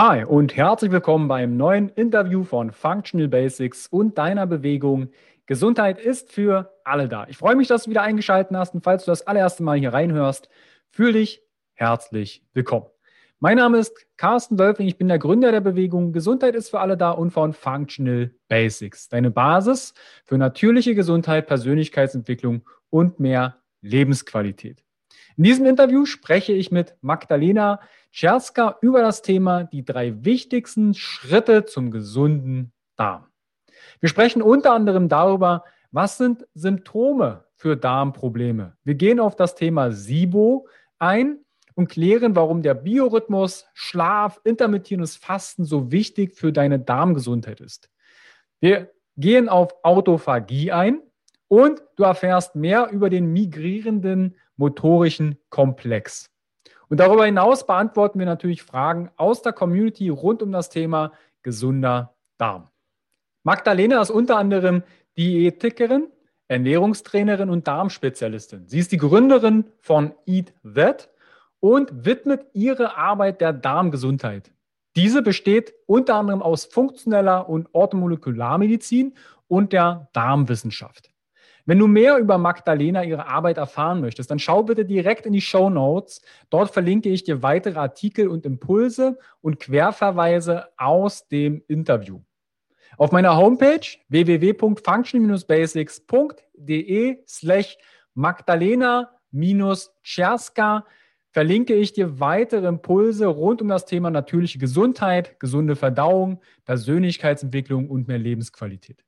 Hi und herzlich willkommen beim neuen Interview von Functional Basics und deiner Bewegung. Gesundheit ist für alle da. Ich freue mich, dass du wieder eingeschaltet hast und falls du das allererste Mal hier reinhörst, fühle dich herzlich willkommen. Mein Name ist Carsten Wölfling, ich bin der Gründer der Bewegung Gesundheit ist für alle da und von Functional Basics, deine Basis für natürliche Gesundheit, Persönlichkeitsentwicklung und mehr Lebensqualität. In diesem Interview spreche ich mit Magdalena Czerska über das Thema die drei wichtigsten Schritte zum gesunden Darm. Wir sprechen unter anderem darüber, was sind Symptome für Darmprobleme. Wir gehen auf das Thema SIBO ein und klären, warum der Biorhythmus, Schlaf, intermittierendes Fasten so wichtig für deine Darmgesundheit ist. Wir gehen auf Autophagie ein und du erfährst mehr über den migrierenden motorischen Komplex. Und darüber hinaus beantworten wir natürlich Fragen aus der Community rund um das Thema gesunder Darm. Magdalena ist unter anderem Diätikerin, Ernährungstrainerin und Darmspezialistin. Sie ist die Gründerin von Eat That und widmet ihre Arbeit der Darmgesundheit. Diese besteht unter anderem aus funktioneller und Orthomolekularmedizin und der Darmwissenschaft. Wenn du mehr über Magdalena, ihre Arbeit erfahren möchtest, dann schau bitte direkt in die Show Notes. Dort verlinke ich dir weitere Artikel und Impulse und Querverweise aus dem Interview. Auf meiner Homepage www.function-basics.de slash Magdalena-Czerska verlinke ich dir weitere Impulse rund um das Thema natürliche Gesundheit, gesunde Verdauung, Persönlichkeitsentwicklung und mehr Lebensqualität.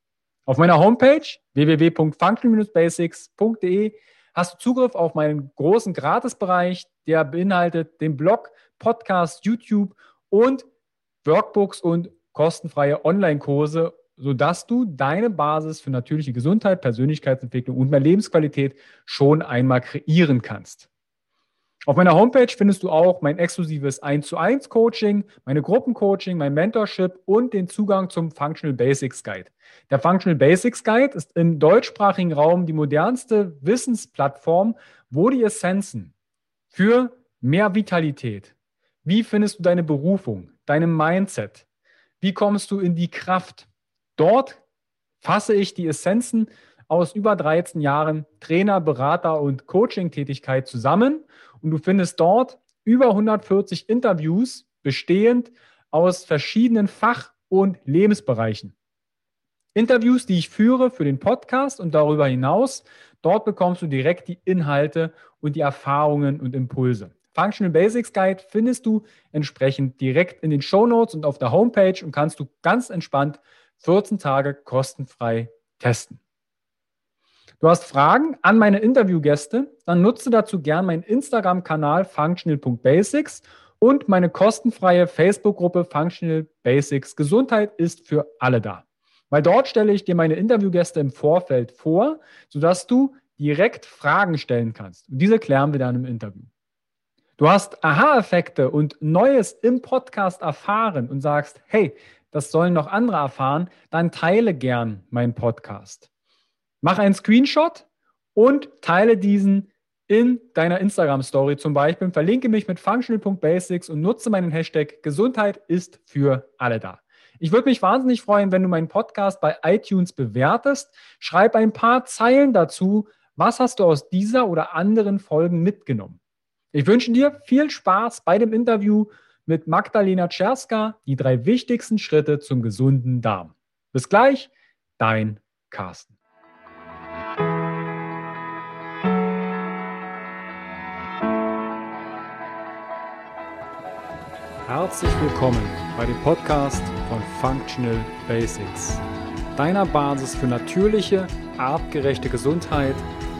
Auf meiner Homepage www.function-basics.de hast du Zugriff auf meinen großen Gratisbereich, der beinhaltet den Blog, Podcast, YouTube und Workbooks und kostenfreie Online-Kurse, sodass du deine Basis für natürliche Gesundheit, Persönlichkeitsentwicklung und mehr Lebensqualität schon einmal kreieren kannst. Auf meiner Homepage findest du auch mein exklusives 1 zu 1 Coaching, meine Gruppencoaching, mein Mentorship und den Zugang zum Functional Basics Guide. Der Functional Basics Guide ist im deutschsprachigen Raum die modernste Wissensplattform, wo die Essenzen für mehr Vitalität, wie findest du deine Berufung, deine Mindset, wie kommst du in die Kraft, dort fasse ich die Essenzen aus über 13 Jahren Trainer, Berater und Coaching-Tätigkeit zusammen und du findest dort über 140 Interviews bestehend aus verschiedenen Fach- und Lebensbereichen. Interviews, die ich führe für den Podcast und darüber hinaus, dort bekommst du direkt die Inhalte und die Erfahrungen und Impulse. Functional Basics Guide findest du entsprechend direkt in den Show Notes und auf der Homepage und kannst du ganz entspannt 14 Tage kostenfrei testen. Du hast Fragen an meine Interviewgäste, dann nutze dazu gern meinen Instagram-Kanal functional.basics und meine kostenfreie Facebook-Gruppe Functional Basics Gesundheit ist für alle da. Weil dort stelle ich dir meine Interviewgäste im Vorfeld vor, sodass du direkt Fragen stellen kannst. Und diese klären wir dann im Interview. Du hast Aha-Effekte und Neues im Podcast erfahren und sagst, hey, das sollen noch andere erfahren, dann teile gern meinen Podcast. Mach einen Screenshot und teile diesen in deiner Instagram-Story zum Beispiel. Verlinke mich mit functional.basics und nutze meinen Hashtag Gesundheit ist für alle da. Ich würde mich wahnsinnig freuen, wenn du meinen Podcast bei iTunes bewertest. Schreib ein paar Zeilen dazu. Was hast du aus dieser oder anderen Folgen mitgenommen? Ich wünsche dir viel Spaß bei dem Interview mit Magdalena Czerska, die drei wichtigsten Schritte zum gesunden Darm. Bis gleich, dein Carsten. Herzlich willkommen bei dem Podcast von Functional Basics, deiner Basis für natürliche, artgerechte Gesundheit,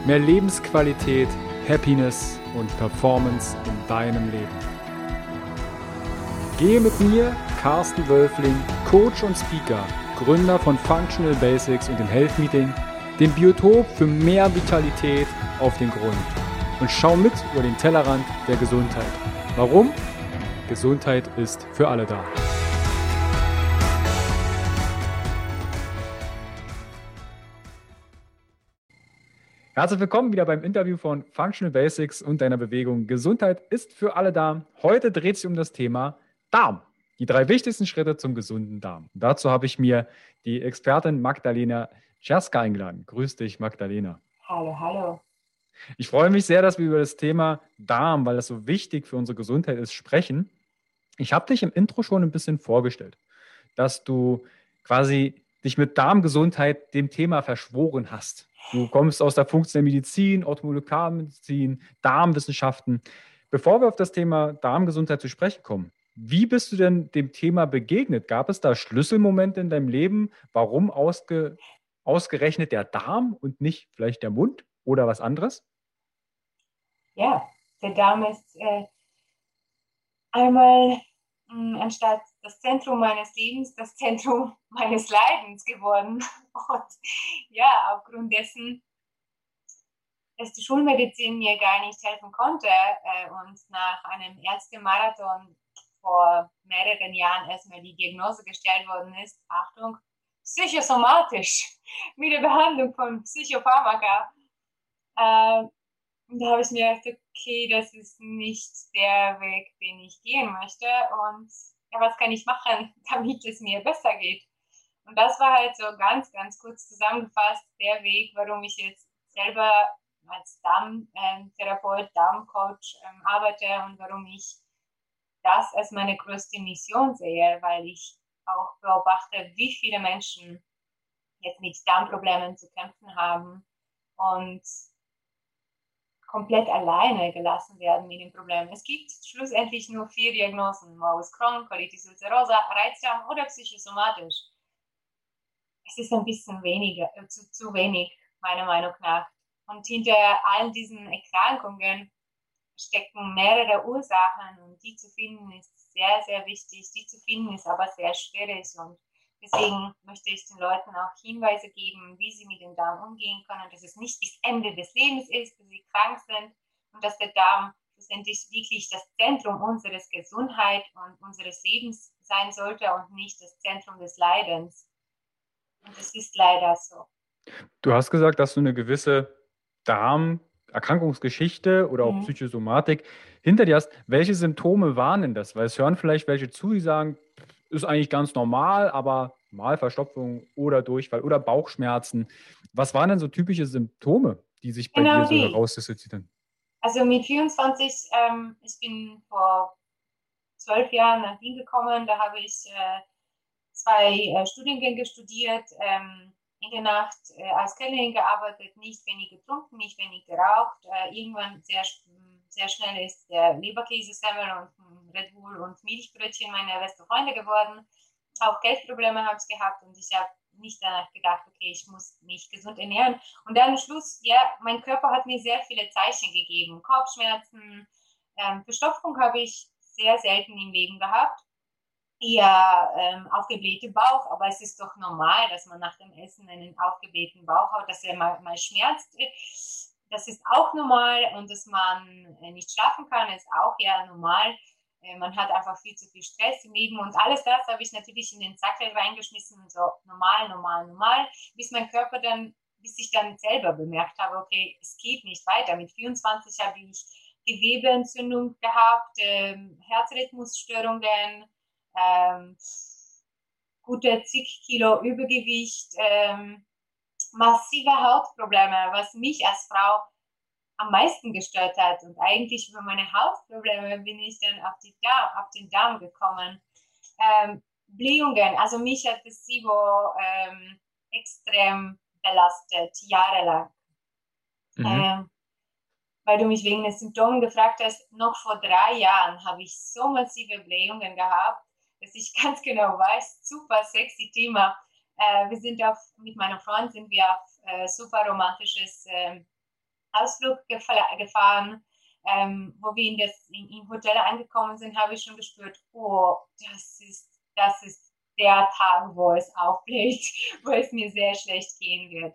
mehr Lebensqualität, Happiness und Performance in deinem Leben. Gehe mit mir, Carsten Wölfling, Coach und Speaker, Gründer von Functional Basics und dem Health Meeting, dem Biotop für mehr Vitalität auf den Grund und schau mit über den Tellerrand der Gesundheit. Warum? Gesundheit ist für alle da. Herzlich willkommen wieder beim Interview von Functional Basics und deiner Bewegung. Gesundheit ist für alle da. Heute dreht sich um das Thema Darm. Die drei wichtigsten Schritte zum gesunden Darm. Und dazu habe ich mir die Expertin Magdalena Czerska eingeladen. Grüß dich, Magdalena. Hallo, hallo. Ich freue mich sehr, dass wir über das Thema Darm, weil das so wichtig für unsere Gesundheit ist, sprechen. Ich habe dich im Intro schon ein bisschen vorgestellt, dass du quasi dich mit Darmgesundheit dem Thema verschworen hast. Du kommst aus der funktionellen Medizin, Orthomolekularmedizin, Darmwissenschaften. Bevor wir auf das Thema Darmgesundheit zu sprechen kommen, wie bist du denn dem Thema begegnet? Gab es da Schlüsselmomente in deinem Leben? Warum ausge, ausgerechnet der Darm und nicht vielleicht der Mund oder was anderes? Ja, der Darm ist äh, einmal anstatt das Zentrum meines Lebens, das Zentrum meines Leidens geworden. Und ja, aufgrund dessen, dass die Schulmedizin mir gar nicht helfen konnte äh, und nach einem Ärztemarathon vor mehreren Jahren erstmal die Diagnose gestellt worden ist, Achtung, psychosomatisch, mit der Behandlung von Psychopharmaka. Äh, da habe ich mir gedacht, okay, das ist nicht der Weg, den ich gehen möchte. Und ja, was kann ich machen, damit es mir besser geht? Und das war halt so ganz, ganz kurz zusammengefasst der Weg, warum ich jetzt selber als Darmtherapeut, ähm, Darmcoach ähm, arbeite und warum ich das als meine größte Mission sehe, weil ich auch beobachte, wie viele Menschen jetzt mit Darmproblemen zu kämpfen haben und komplett alleine gelassen werden mit dem Problem. Es gibt schlussendlich nur vier Diagnosen: Morbus Crohn, Colitis ulcerosa, Reizdarm oder psychosomatisch. Es ist ein bisschen weniger, äh, zu, zu wenig, meiner Meinung nach. Und hinter all diesen Erkrankungen stecken mehrere Ursachen und die zu finden ist sehr, sehr wichtig. Die zu finden ist aber sehr schwierig und deswegen möchte ich den Leuten auch Hinweise geben, wie sie mit dem Darm umgehen können, dass es nicht bis Ende des Lebens ist, dass sie krank sind und dass der Darm schlussendlich wirklich das Zentrum unseres Gesundheit und unseres Lebens sein sollte und nicht das Zentrum des Leidens. Und das ist leider so. Du hast gesagt, dass du eine gewisse Darm- Erkrankungsgeschichte oder auch mhm. Psychosomatik hinter dir hast, welche Symptome waren denn das? Weil es hören vielleicht welche zu, die sagen, ist eigentlich ganz normal, aber mal Verstopfung oder Durchfall oder Bauchschmerzen. Was waren denn so typische Symptome, die sich bei genau dir so herausdisziplinieren? Also mit 24, ähm, ich bin vor zwölf Jahren nach Wien gekommen, da habe ich äh, zwei äh, Studiengänge studiert. Ähm, in der Nacht äh, als Kellnerin gearbeitet, nicht wenig getrunken, nicht wenig geraucht. Äh, irgendwann sehr, sehr schnell ist der Leberkäsesemmel und Red Bull und Milchbrötchen meine beste Freunde geworden. Auch Geldprobleme habe ich gehabt und ich habe nicht danach gedacht, okay, ich muss mich gesund ernähren. Und dann am Schluss, ja, mein Körper hat mir sehr viele Zeichen gegeben. Kopfschmerzen, ähm, Verstopfung habe ich sehr selten im Leben gehabt eher ähm, aufgeblähte Bauch, aber es ist doch normal, dass man nach dem Essen einen aufgeblähten Bauch hat, dass er mal, mal schmerzt. Das ist auch normal und dass man äh, nicht schlafen kann, ist auch eher normal. Äh, man hat einfach viel zu viel Stress im Leben und alles das habe ich natürlich in den Sackel reingeschmissen und so normal, normal, normal, bis mein Körper dann, bis ich dann selber bemerkt habe, okay, es geht nicht weiter. Mit 24 habe ich Gewebeentzündung gehabt, ähm, Herzrhythmusstörungen, ähm, gute zig Kilo Übergewicht, ähm, massive Hautprobleme, was mich als Frau am meisten gestört hat. Und eigentlich über meine Hautprobleme bin ich dann auf, die Darm, auf den Darm gekommen. Ähm, Blähungen, also mich hat das SIBO ähm, extrem belastet, jahrelang. Mhm. Ähm, weil du mich wegen den Symptomen gefragt hast, noch vor drei Jahren habe ich so massive Blähungen gehabt, dass ich ganz genau weiß, super sexy Thema. Äh, wir sind auf, mit meinem Freund sind wir auf äh, super romantisches äh, Ausflug gefahren. Ähm, wo wir in das in, im Hotel angekommen sind, habe ich schon gespürt, oh, das ist, das ist der Tag, wo es aufbläht, wo es mir sehr schlecht gehen wird.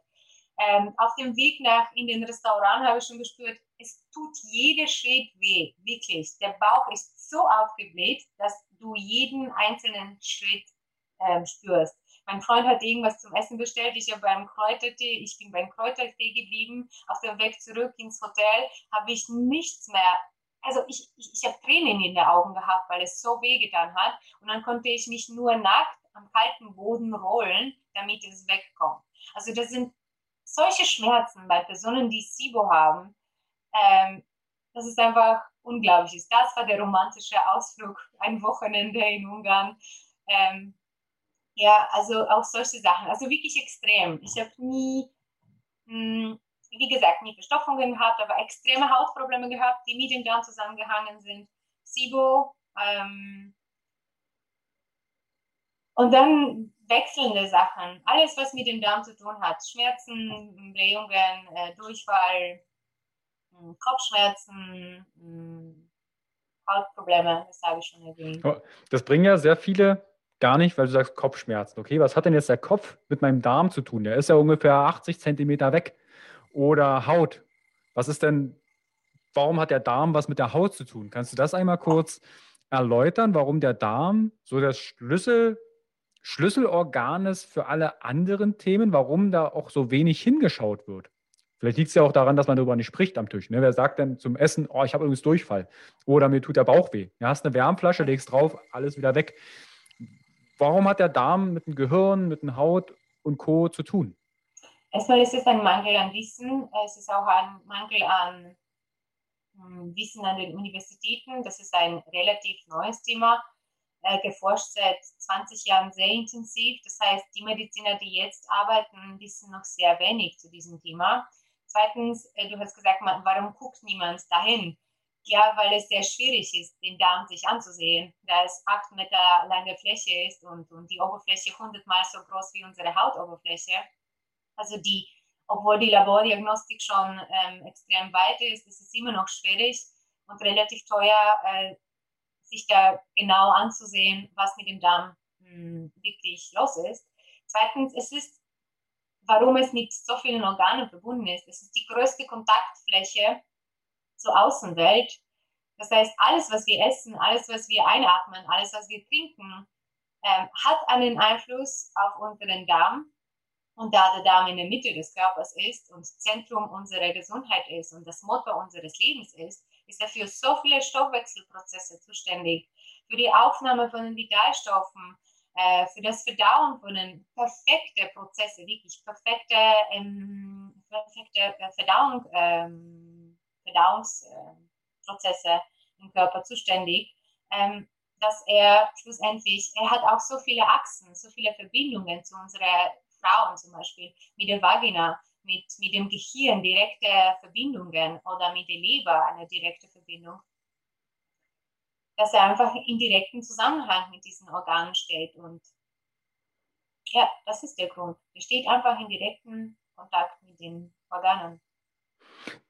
Ähm, auf dem Weg nach in den Restaurant habe ich schon gespürt, es tut jeder Schritt weh, wirklich. Der Bauch ist so aufgebläht, dass du jeden einzelnen Schritt ähm, spürst. Mein Freund hat irgendwas zum Essen bestellt, ich habe beim Kräutertee, ich bin beim Kräutertee geblieben. Auf dem Weg zurück ins Hotel habe ich nichts mehr also ich, ich, ich habe Tränen in den Augen gehabt, weil es so weh getan hat. Und dann konnte ich mich nur nackt am kalten Boden rollen, damit es wegkommt. Also das sind solche Schmerzen bei Personen, die SIBO haben. Ähm, das ist einfach unglaublich. Das war der romantische Ausflug, ein Wochenende in Ungarn. Ähm, ja, also auch solche Sachen. Also wirklich extrem. Ich habe nie, mh, hm, wie gesagt, nie Verstopfungen gehabt, aber extreme Hautprobleme gehabt, die mit dem Darm zusammengehangen sind. SIBO. Ähm, und dann wechselnde Sachen. Alles, was mit dem Darm zu tun hat. Schmerzen, Blähungen, äh, Durchfall, hm, Kopfschmerzen, hm, Hautprobleme, das habe ich schon erwähnt. Das bringen ja sehr viele gar nicht, weil du sagst Kopfschmerzen. Okay, was hat denn jetzt der Kopf mit meinem Darm zu tun? Der ist ja ungefähr 80 Zentimeter weg. Oder Haut. Was ist denn, warum hat der Darm was mit der Haut zu tun? Kannst du das einmal kurz erläutern, warum der Darm so das Schlüssel, Schlüsselorgan ist für alle anderen Themen, warum da auch so wenig hingeschaut wird? Vielleicht liegt es ja auch daran, dass man darüber nicht spricht am Tisch. Ne? Wer sagt denn zum Essen, oh, ich habe übrigens Durchfall oder mir tut der Bauch weh? Du hast eine Wärmflasche, legst drauf, alles wieder weg. Warum hat der Darm mit dem Gehirn, mit der Haut und Co. zu tun? Erstmal ist es ein Mangel an Wissen. Es ist auch ein Mangel an hm, Wissen an den Universitäten. Das ist ein relativ neues Thema, äh, geforscht seit 20 Jahren sehr intensiv. Das heißt, die Mediziner, die jetzt arbeiten, wissen noch sehr wenig zu diesem Thema. Zweitens, äh, du hast gesagt, warum guckt niemand dahin? Ja, weil es sehr schwierig ist, den Darm sich anzusehen, da es acht Meter lange Fläche ist und, und die Oberfläche hundertmal so groß wie unsere Hautoberfläche. Also die, obwohl die Labordiagnostik schon ähm, extrem weit ist, ist es immer noch schwierig und relativ teuer, äh, sich da genau anzusehen, was mit dem Darm mh, hm, wirklich los ist. Zweitens, es ist, warum es mit so vielen Organen verbunden ist, es ist die größte Kontaktfläche zur Außenwelt. Das heißt, alles, was wir essen, alles, was wir einatmen, alles, was wir trinken, ähm, hat einen Einfluss auf unseren Darm. Und da der Darm in der Mitte des Körpers ist und Zentrum unserer Gesundheit ist und das Motor unseres Lebens ist, ist er für so viele Stoffwechselprozesse zuständig, für die Aufnahme von den Vitalstoffen, äh, für das Verdauen von den perfekten Prozesse, wirklich perfekte, ähm, perfekte äh, Verdauung. Ähm, Verdauungsprozesse im Körper zuständig, ähm, dass er schlussendlich, er hat auch so viele Achsen, so viele Verbindungen zu unserer Frauen zum Beispiel, mit der Vagina, mit, mit dem Gehirn direkte Verbindungen oder mit der Leber eine direkte Verbindung, dass er einfach in direkten Zusammenhang mit diesen Organen steht. Und ja, das ist der Grund. Er steht einfach in direkten Kontakt mit den Organen.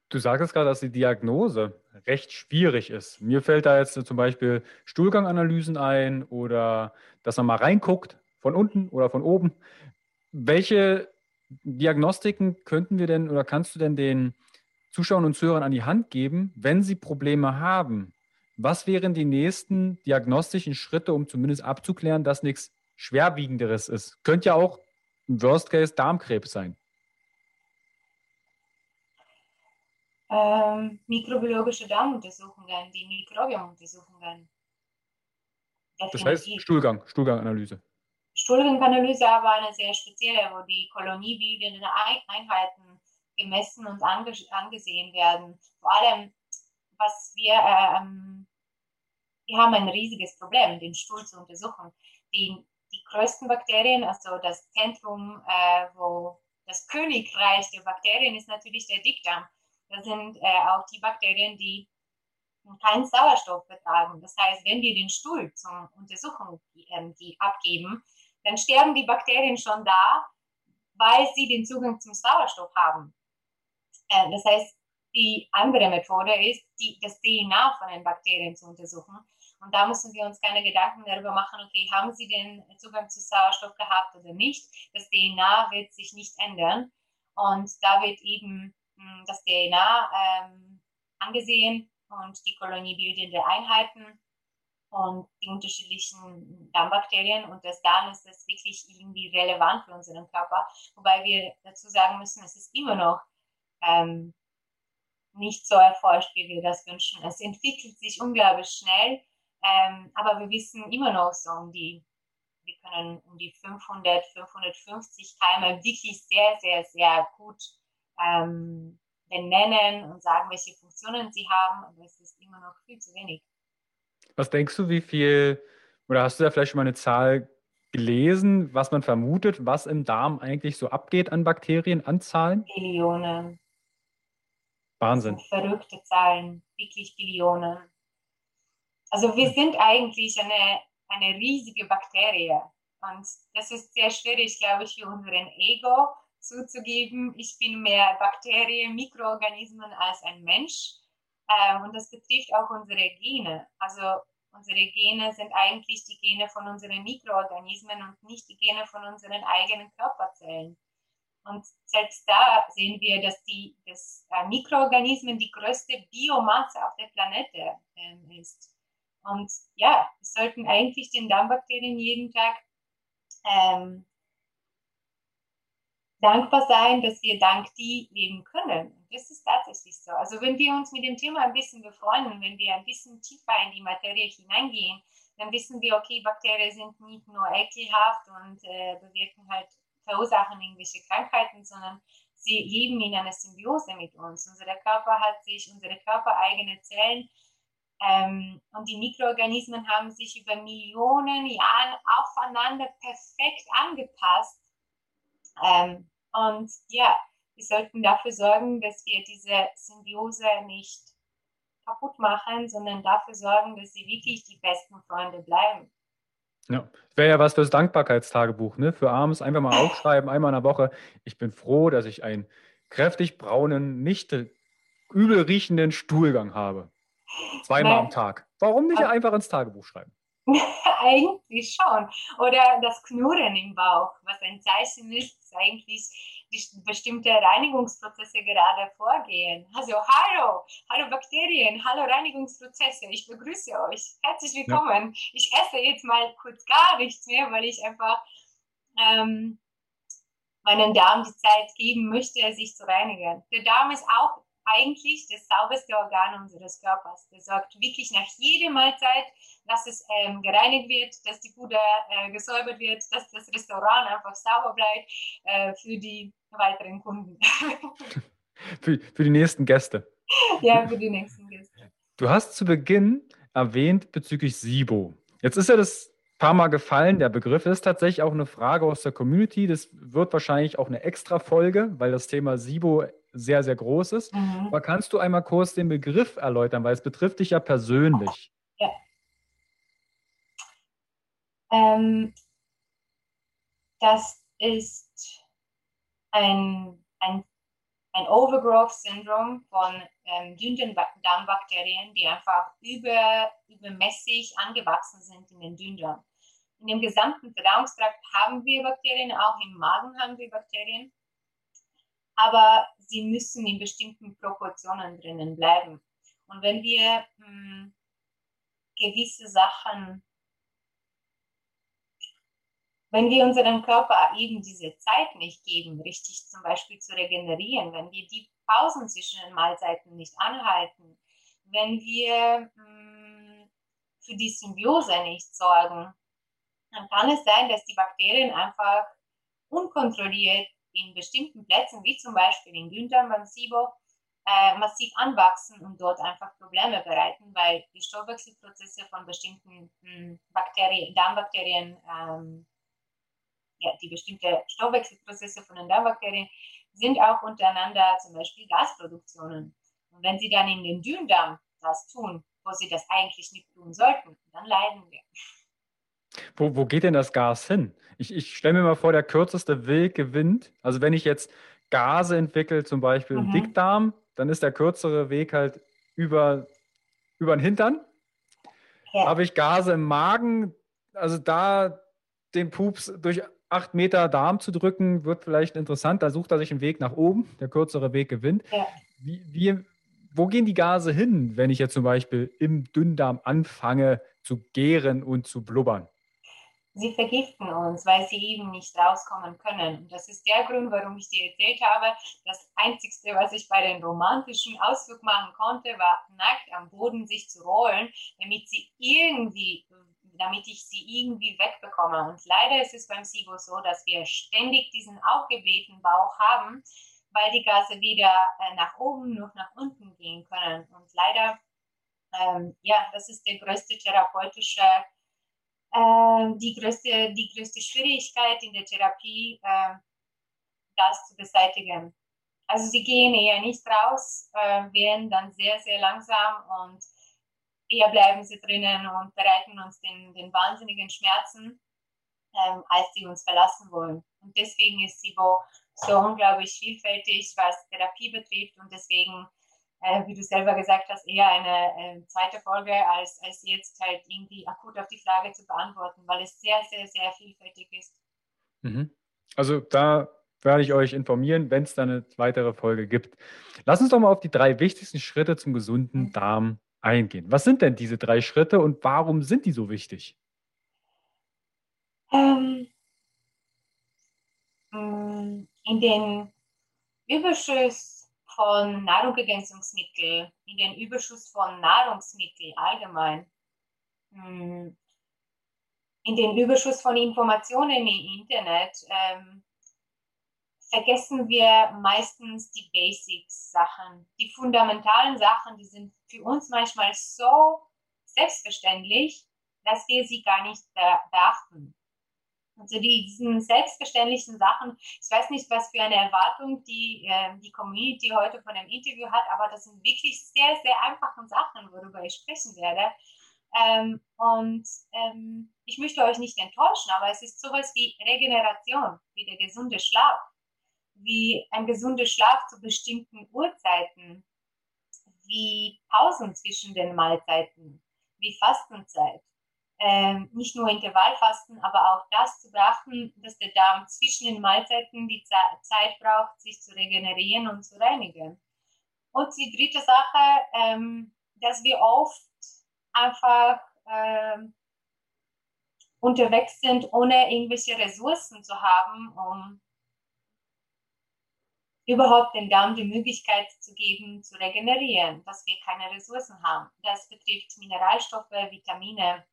Du sagtest gerade, dass die Diagnose recht schwierig ist. Mir fällt da jetzt zum Beispiel Stuhlganganalysen ein oder dass man mal reinguckt, von unten oder von oben. Welche Diagnostiken könnten wir denn oder kannst du denn den Zuschauern und Zuhörern an die Hand geben, wenn sie Probleme haben? Was wären die nächsten diagnostischen Schritte, um zumindest abzuklären, dass nichts Schwerwiegenderes ist? Könnte ja auch im Worst Case Darmkrebs sein. Ähm, mikrobiologische Darmuntersuchungen, die Mikrobiomuntersuchungen. Das heißt Stuhlgang, Stuhlganganalyse. Stuhlganganalyse aber eine sehr spezielle, wo die koloniebildenden Einheiten gemessen und ange angesehen werden. Vor allem, was wir, ähm, wir haben ein riesiges Problem, den Stuhl zu untersuchen. Die, die größten Bakterien, also das Zentrum, äh, wo das Königreich der Bakterien ist natürlich der Dickdarm. Das sind äh, auch die Bakterien, die keinen Sauerstoff vertragen. Das heißt, wenn wir den Stuhl zum Untersuchung äh, die abgeben, dann sterben die Bakterien schon da, weil sie den Zugang zum Sauerstoff haben. Äh, das heißt, die andere Methode ist, die, das DNA von den Bakterien zu untersuchen. Und da müssen wir uns keine Gedanken darüber machen, okay, haben sie den Zugang zu Sauerstoff gehabt oder nicht. Das DNA wird sich nicht ändern. Und da wird eben das DNA ähm, angesehen und die koloniebildende Einheiten und die unterschiedlichen Darmbakterien und das Darm ist das wirklich irgendwie relevant für unseren Körper, wobei wir dazu sagen müssen, es ist immer noch ähm, nicht so erforscht, wie wir das wünschen. Es entwickelt sich unglaublich schnell, ähm, aber wir wissen immer noch so um die, wir können um die 500, 550 Keime wirklich sehr, sehr, sehr gut ähm, benennen und sagen, welche Funktionen sie haben. Und es ist immer noch viel zu wenig. Was denkst du, wie viel, oder hast du da vielleicht schon mal eine Zahl gelesen, was man vermutet, was im Darm eigentlich so abgeht an Bakterienanzahlen? Billionen. Wahnsinn. verrückte Zahlen, wirklich Billionen. Also wir sind eigentlich eine, eine riesige Bakterie. Und das ist sehr schwierig, glaube ich, für unseren Ego zuzugeben. Ich bin mehr Bakterien, Mikroorganismen als ein Mensch. Äh, und das betrifft auch unsere Gene. Also unsere Gene sind eigentlich die Gene von unseren Mikroorganismen und nicht die Gene von unseren eigenen Körperzellen. Und selbst da sehen wir, dass die dass, äh, Mikroorganismen die größte Biomasse auf der Planete äh, ist. Und ja, wir sollten eigentlich den Darmbakterien jeden Tag ähm, dankbar sein, dass wir dank die leben können. Das ist tatsächlich so. Also wenn wir uns mit dem Thema ein bisschen befreunden, wenn wir ein bisschen tiefer in die Materie hineingehen, dann wissen wir, okay, Bakterien sind nicht nur ekelhaft und äh, bewirken halt, verursachen irgendwelche Krankheiten, sondern sie leben in einer Symbiose mit uns. Unser Körper hat sich, unsere körpereigene Zellen ähm, und die Mikroorganismen haben sich über Millionen Jahre aufeinander perfekt angepasst. Ähm, und ja, wir sollten dafür sorgen, dass wir diese Symbiose nicht kaputt machen, sondern dafür sorgen, dass sie wirklich die besten Freunde bleiben. Ja, wäre ja was fürs Dankbarkeitstagebuch, ne? Für abends einfach mal aufschreiben, einmal in der Woche. Ich bin froh, dass ich einen kräftig braunen, nicht übel riechenden Stuhlgang habe. Zweimal am Tag. Warum nicht einfach ins Tagebuch schreiben? eigentlich schon. Oder das Knurren im Bauch, was ein Zeichen ist, dass eigentlich die bestimmte Reinigungsprozesse gerade vorgehen. Also hallo, hallo Bakterien, hallo Reinigungsprozesse, ich begrüße euch. Herzlich willkommen. Ja. Ich esse jetzt mal kurz gar nichts mehr, weil ich einfach ähm, meinen Darm die Zeit geben möchte, sich zu reinigen. Der Darm ist auch eigentlich das sauberste Organ unseres Körpers. Der sorgt wirklich nach jeder Mahlzeit, dass es ähm, gereinigt wird, dass die Bude äh, gesäubert wird, dass das Restaurant einfach sauber bleibt äh, für die weiteren Kunden. für, für die nächsten Gäste. Ja, für die nächsten Gäste. Du hast zu Beginn erwähnt bezüglich SIBO. Jetzt ist ja das paar Mal gefallen. Der Begriff ist tatsächlich auch eine Frage aus der Community. Das wird wahrscheinlich auch eine extra Folge, weil das Thema SIBO sehr, sehr groß ist. Mhm. Aber kannst du einmal kurz den Begriff erläutern, weil es betrifft dich ja persönlich. Ja. Ähm, das ist ein, ein, ein Overgrowth-Syndrom von ähm, Dünndarmbakterien, die einfach über, übermäßig angewachsen sind in den Dünndarm. In dem gesamten Verdauungstrakt haben wir Bakterien, auch im Magen haben wir Bakterien aber sie müssen in bestimmten Proportionen drinnen bleiben. Und wenn wir mh, hm, gewisse Sachen, wenn wir unserem Körper eben diese Zeit nicht geben, richtig zum Beispiel zu regenerieren, wenn wir die Pausen zwischen den Mahlzeiten nicht anhalten, wenn wir mh, hm, für die Symbiose nicht sorgen, dann kann es sein, dass die Bakterien einfach unkontrolliert in bestimmten Plätzen, wie zum Beispiel in Dünndarm beim SIBO, äh, massiv anwachsen und dort einfach Probleme bereiten, weil die Stoffwechselprozesse von bestimmten hm, Bakterien, Darmbakterien, ähm, ja, die bestimmte Stoffwechselprozesse von den Darmbakterien sind auch untereinander zum Beispiel Gasproduktionen. Und wenn sie dann in den Dünndarm das tun, wo sie das eigentlich nicht tun sollten, dann leiden wir. Wo, wo geht denn das Gas hin? Ich, ich stelle mir mal vor, der kürzeste Weg gewinnt. Also wenn ich jetzt Gase entwickle, zum Beispiel im mhm. Dickdarm, dann ist der kürzere Weg halt über, über den Hintern. Ja. Habe ich Gase im Magen, also da den Pups durch acht Meter Darm zu drücken, wird vielleicht interessant. Da sucht er sich einen Weg nach oben. Der kürzere Weg gewinnt. Ja. Wie, wie, wo gehen die Gase hin, wenn ich jetzt zum Beispiel im Dünndarm anfange zu gären und zu blubbern? Sie vergiften uns, weil sie eben nicht rauskommen können. Und das ist der Grund, warum ich dir erzählt habe, das Einzige, was ich bei den romantischen Ausflug machen konnte, war nackt am Boden sich zu rollen, damit sie irgendwie damit ich sie irgendwie wegbekomme. Und leider ist es beim SIBO so, dass wir ständig diesen aufgeblähten Bauch haben, weil die Gase weder äh, nach oben noch nach unten gehen können. Und leider, ähm, ja, das ist der größte therapeutische die, größte, die größte Schwierigkeit in der Therapie, äh, das zu beseitigen. Also sie gehen eher nicht raus, äh, werden dann sehr, sehr langsam und eher bleiben sie drinnen und bereiten uns den, den wahnsinnigen Schmerzen, ähm, als sie uns verlassen wollen. Und deswegen ist SIBO so unglaublich vielfältig, was Therapie betrifft und deswegen äh, wie du selber gesagt hast, eher eine äh, zweite Folge, als, als jetzt halt irgendwie akut auf die Frage zu beantworten, weil es sehr, sehr, sehr vielfältig ist. Mhm. Also da werde ich euch informieren, wenn es dann eine weitere Folge gibt. Lass uns doch mal auf die drei wichtigsten Schritte zum gesunden mhm. Darm eingehen. Was sind denn diese drei Schritte und warum sind die so wichtig? Ähm, mm, in den Überschuss von Nahrungsergänzungsmitteln, in den Überschuss von Nahrungsmitteln allgemein, hm, in den Überschuss von Informationen im Internet, ähm, vergessen wir meistens die Basics-Sachen. Die fundamentalen Sachen, die sind für uns manchmal so selbstverständlich, dass wir sie gar nicht beachten. Also diesen selbstverständlichen Sachen, ich weiß nicht, was für eine Erwartung die, äh, die Community heute von dem Interview hat, aber das sind wirklich sehr, sehr einfache Sachen, worüber ich sprechen werde. Ähm, und ähm, ich möchte euch nicht enttäuschen, aber es ist sowas wie Regeneration, wie der gesunde Schlaf, wie ein gesunder Schlaf zu bestimmten Uhrzeiten, wie Pausen zwischen den Mahlzeiten, wie Fastenzeit ähm, nicht nur Intervallfasten, aber auch das zu beachten, dass der Darm zwischen den Mahlzeiten die Zeit braucht, sich zu regenerieren und zu reinigen. Und die dritte Sache, ähm, dass wir oft einfach ähm, unterwegs sind, ohne irgendwelche Ressourcen zu haben, um überhaupt den Darm die Möglichkeit zu geben, zu regenerieren, dass wir keine Ressourcen haben. Das betrifft Mineralstoffe, Vitamine,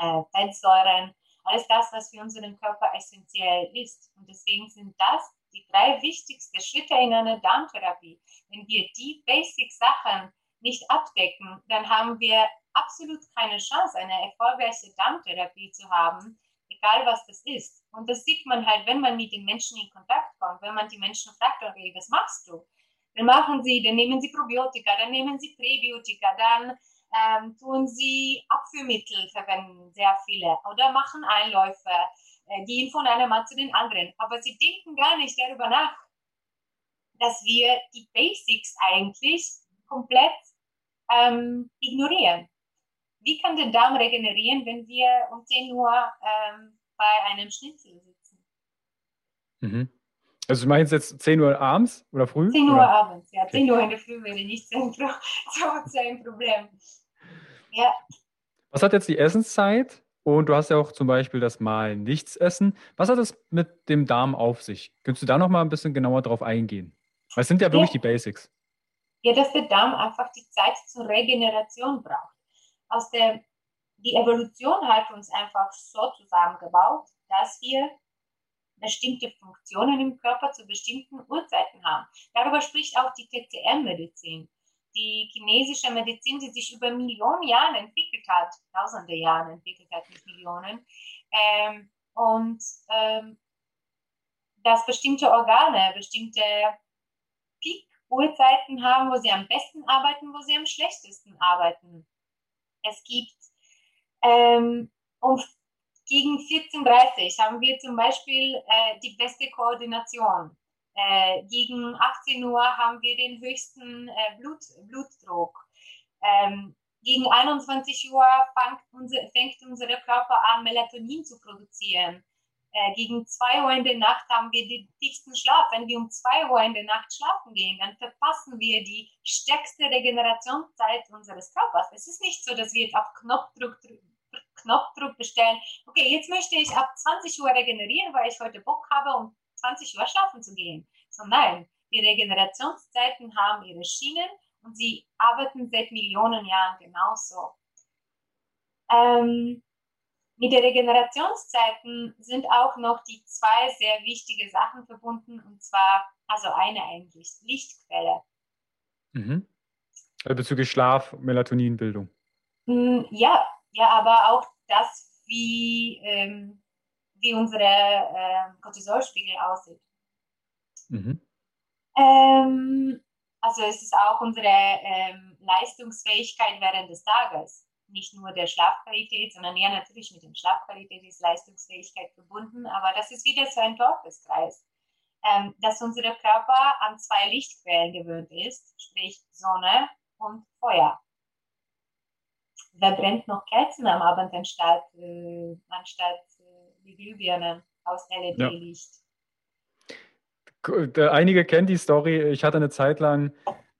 äh, Fettsäuren, alles das, was für unseren Körper essentiell ist. Und deswegen sind das die drei wichtigsten Schritte in einer Darmtherapie. Wenn wir die Basic-Sachen nicht abdecken, dann haben wir absolut keine Chance, eine erfolgreiche Darmtherapie zu haben, egal was das ist. Und das sieht man halt, wenn man mit den Menschen in Kontakt kommt, wenn man die Menschen fragt, okay, was machst du? Dann machen sie, dann nehmen sie Probiotika, dann nehmen sie Präbiotika, dann ähm, tun sie Abführmittel verwenden, sehr viele, oder machen Einläufe, äh, gehen von einem Mann zu den anderen. Aber sie denken gar nicht darüber nach, dass wir die Basics eigentlich komplett ähm, ignorieren. Wie kann der Darm regenerieren, wenn wir um 10 Uhr ähm, bei einem Schnitzel sitzen? Mhm. Also du meinst jetzt 10 Uhr abends oder früh? 10 Uhr oder? abends, ja. Okay. 10 Uhr in der Früh wäre nicht so ein, so ein Problem. Ja. Was hat jetzt die Essenszeit? Und du hast ja auch zum Beispiel das Mal nichts essen. Was hat es mit dem Darm auf sich? Könntest du da noch mal ein bisschen genauer drauf eingehen? Weil es sind ja wirklich ja. die Basics. Ja, dass der Darm einfach die Zeit zur Regeneration braucht. Aus der, die Evolution hat uns einfach so zusammengebaut, dass wir bestimmte Funktionen im Körper zu bestimmten Uhrzeiten haben. Darüber spricht auch die TCM-Medizin die chinesische Medizin, die sich über Millionen Jahre entwickelt hat, tausende Jahre entwickelt hat, nicht Millionen, ähm, und ähm, dass bestimmte Organe bestimmte Peak-Uhrzeiten haben, wo sie am besten arbeiten, wo sie am schlechtesten arbeiten. Es gibt ähm, um gegen 14.30 haben wir zum Beispiel äh, die beste Koordination. Äh, gegen 18 Uhr haben wir den höchsten äh, Blut, Blutdruck. Ähm, gegen 21 Uhr fängt, unser, fängt unser Körper an, Melatonin zu produzieren. Äh, gegen 2 Uhr in der Nacht haben wir den dichten Schlaf. Wenn wir um 2 Uhr in der Nacht schlafen gehen, dann verpassen wir die stärkste Regenerationszeit unseres Körpers. Es ist nicht so, dass wir jetzt auf Knopfdruck Knopfdruck bestellen, okay, jetzt möchte ich ab 20 Uhr regenerieren, weil ich heute Bock habe, um 20 Uhr schlafen zu gehen. So nein, die Regenerationszeiten haben ihre Schienen und sie arbeiten seit Millionen Jahren genauso. Ähm, mit den Regenerationszeiten sind auch noch die zwei sehr wichtige Sachen verbunden, und zwar, also eine eigentlich, Lichtquelle. Mhm. Also bezüglich Schlaf, Melatoninbildung. Mm, ja, ja, aber auch das, wie, ähm, wie unsere äh, Cortisolspiegel aussieht. Mhm. Ähm, also es ist auch unsere ähm, Leistungsfähigkeit während des Tages. Nicht nur der Schlafqualität, sondern ja natürlich mit der Schlafqualität ist Leistungsfähigkeit verbunden. Aber das ist wieder so ein Teufelskreis, ähm, dass unser Körper an zwei Lichtquellen gewöhnt ist, sprich Sonne und Feuer. Wer brennt noch Kerzen am Abend anstatt, äh, anstatt äh, die Glühbirnen aus LED-Licht? Ja. Einige kennen die Story. Ich hatte eine Zeit lang,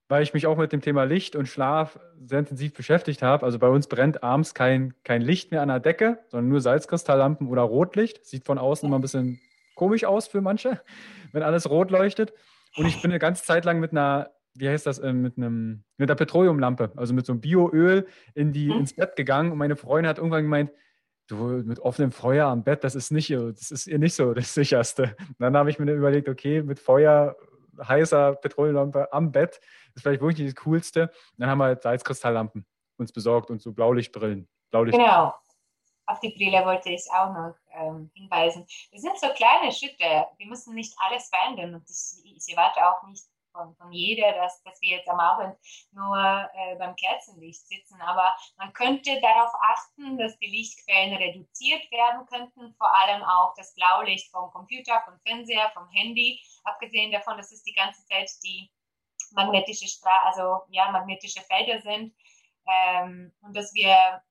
weil ich mich auch mit dem Thema Licht und Schlaf sehr intensiv beschäftigt habe. Also bei uns brennt abends kein, kein Licht mehr an der Decke, sondern nur Salzkristalllampen oder Rotlicht. Sieht von außen immer ein bisschen komisch aus für manche, wenn alles rot leuchtet. Und ich bin eine ganze Zeit lang mit einer, wie heißt das, äh, mit einem, mit einer Petroleumlampe, also mit so einem Bioöl in die, mhm. ins Bett gegangen. Und meine Freundin hat irgendwann gemeint, du mit offenem Feuer am Bett, das ist nicht, das ist ihr nicht so das sicherste. Und dann habe ich mir überlegt, okay, mit Feuer, heißer Petroleumlampe am Bett ist vielleicht wirklich das Coolste. Und dann haben wir halt Salzkristalllampen uns besorgt und so Blaulichtbrillen. Blaulicht genau. Auf die Brille wollte ich auch noch ähm, hinweisen. Das sind so kleine Schritte. Wir müssen nicht alles verändern und ich, ich erwarte auch nicht von, von jeder, dass, dass wir jetzt am Abend nur äh, beim Kerzenlicht sitzen. Aber man könnte darauf achten, dass die Lichtquellen reduziert werden könnten, vor allem auch das Blaulicht vom Computer, vom Fernseher, vom Handy. Abgesehen davon, dass es die ganze Zeit die magnetische Stra also ja, magnetische Felder sind ähm, und dass wir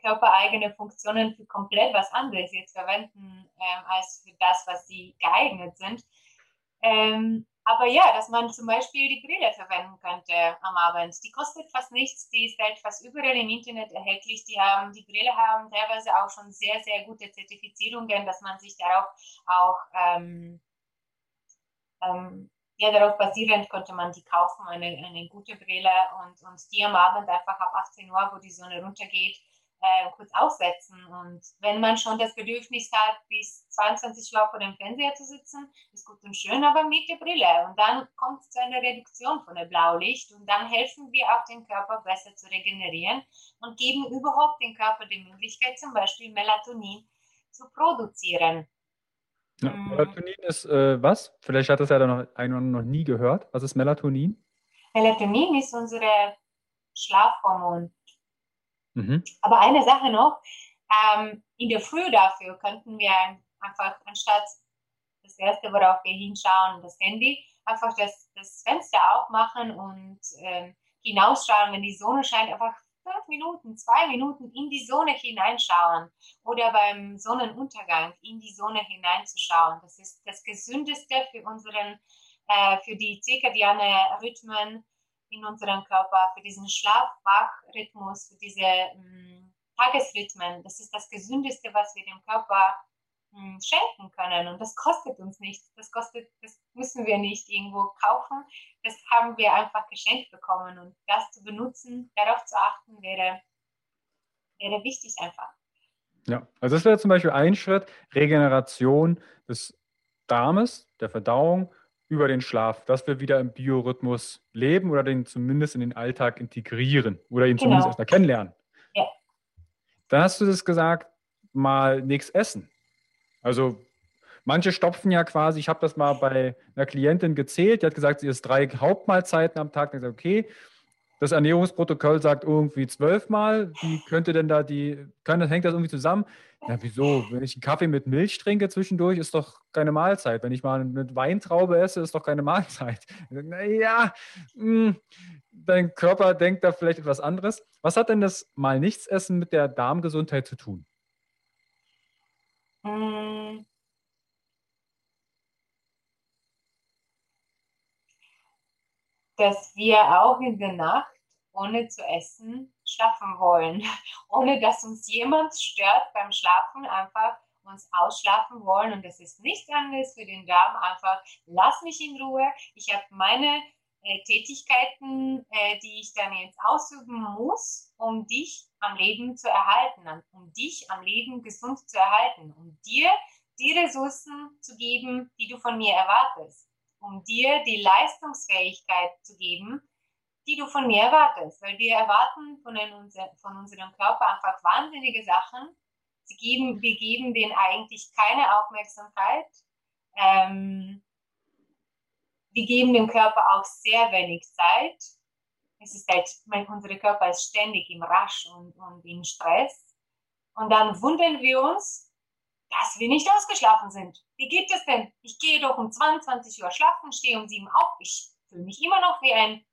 körpereigene Funktionen für komplett was anderes jetzt verwenden ähm, als für das, was sie geeignet sind. Ähm, aber ja, dass man zum Beispiel die Brille verwenden könnte am Abend. Die kostet fast nichts, die ist halt fast überall im Internet erhältlich. Die haben, die Brille haben teilweise auch schon sehr, sehr gute Zertifizierungen, dass man sich darauf auch, ähm, ähm, ja, darauf basierend konnte man die kaufen, eine, eine gute Brille und, und die am Abend einfach ab 18 Uhr, wo die Sonne runtergeht, äh, kurz aufsetzen. Und wenn man schon das Bedürfnis hat, bis 22 Uhr vor dem Fernseher zu sitzen, ist gut und schön, aber mit der Brille. Und dann kommt es zu einer Reduktion von dem Blaulicht und dann helfen wir auch dem Körper besser zu regenerieren und geben überhaupt dem Körper die Möglichkeit, zum Beispiel Melatonin zu produzieren. Ja, mm. Melatonin ist äh, was? Vielleicht hat das ja noch einer noch nie gehört. Was ist Melatonin? Melatonin ist unsere Schlafhormon. Mhm. Aber eine Sache noch, ähm, in der Früh dafür könnten wir einfach anstatt das erste, worauf wir hinschauen, das Handy, einfach das, das Fenster aufmachen und äh, hinausschauen, wenn die Sonne scheint, einfach fünf Minuten, zwei Minuten in die Sonne hineinschauen oder beim Sonnenuntergang in die Sonne hineinzuschauen. Das ist das Gesündeste für unseren, äh, für die zirkadiane Rhythmen in unserem Körper, für diesen Schlaf-Wach-Rhythmus, für diese ähm, Tagesrhythmen. Das ist das Gesündeste, was wir dem Körper ähm, schenken können. Und das kostet uns nichts. Das kostet, das müssen wir nicht irgendwo kaufen. Das haben wir einfach geschenkt bekommen. Und das zu benutzen, darauf zu achten, wäre, wäre wichtig einfach. Ja, also das wäre zum Beispiel ein Schritt, Regeneration des Darmes, der Verdauung über den Schlaf, dass wir wieder im Biorhythmus leben oder den zumindest in den Alltag integrieren oder ihn genau. zumindest erstmal kennenlernen. Ja. Dann hast du das gesagt, mal nichts essen. Also manche stopfen ja quasi, ich habe das mal bei einer Klientin gezählt, die hat gesagt, sie isst drei Hauptmahlzeiten am Tag. Dann gesagt, okay, das Ernährungsprotokoll sagt irgendwie zwölfmal. Wie könnte denn da die, kann, hängt das irgendwie zusammen? Ja, wieso? Wenn ich einen Kaffee mit Milch trinke zwischendurch, ist doch keine Mahlzeit. Wenn ich mal eine Weintraube esse, ist doch keine Mahlzeit. Naja, hm, dein Körper denkt da vielleicht etwas anderes. Was hat denn das mal nichts essen mit der Darmgesundheit zu tun? Dass wir auch in der Nacht ohne zu essen schlafen wollen, ohne dass uns jemand stört beim Schlafen, einfach uns ausschlafen wollen. Und das ist nichts anderes für den Darm, einfach lass mich in Ruhe. Ich habe meine äh, Tätigkeiten, äh, die ich dann jetzt ausüben muss, um dich am Leben zu erhalten, um dich am Leben gesund zu erhalten, um dir die Ressourcen zu geben, die du von mir erwartest, um dir die Leistungsfähigkeit zu geben, die du von mir erwartest, weil wir erwarten von, unser, von unserem Körper einfach wahnsinnige Sachen. Sie geben, wir geben denen eigentlich keine Aufmerksamkeit. Ähm, wir geben dem Körper auch sehr wenig Zeit. Es ist halt, mein, unser Körper ist ständig im Rasch und, und im Stress. Und dann wundern wir uns, dass wir nicht ausgeschlafen sind. Wie geht das denn? Ich gehe doch um 22 Uhr schlafen, stehe um 7 auf. Ich fühle mich immer noch wie ein,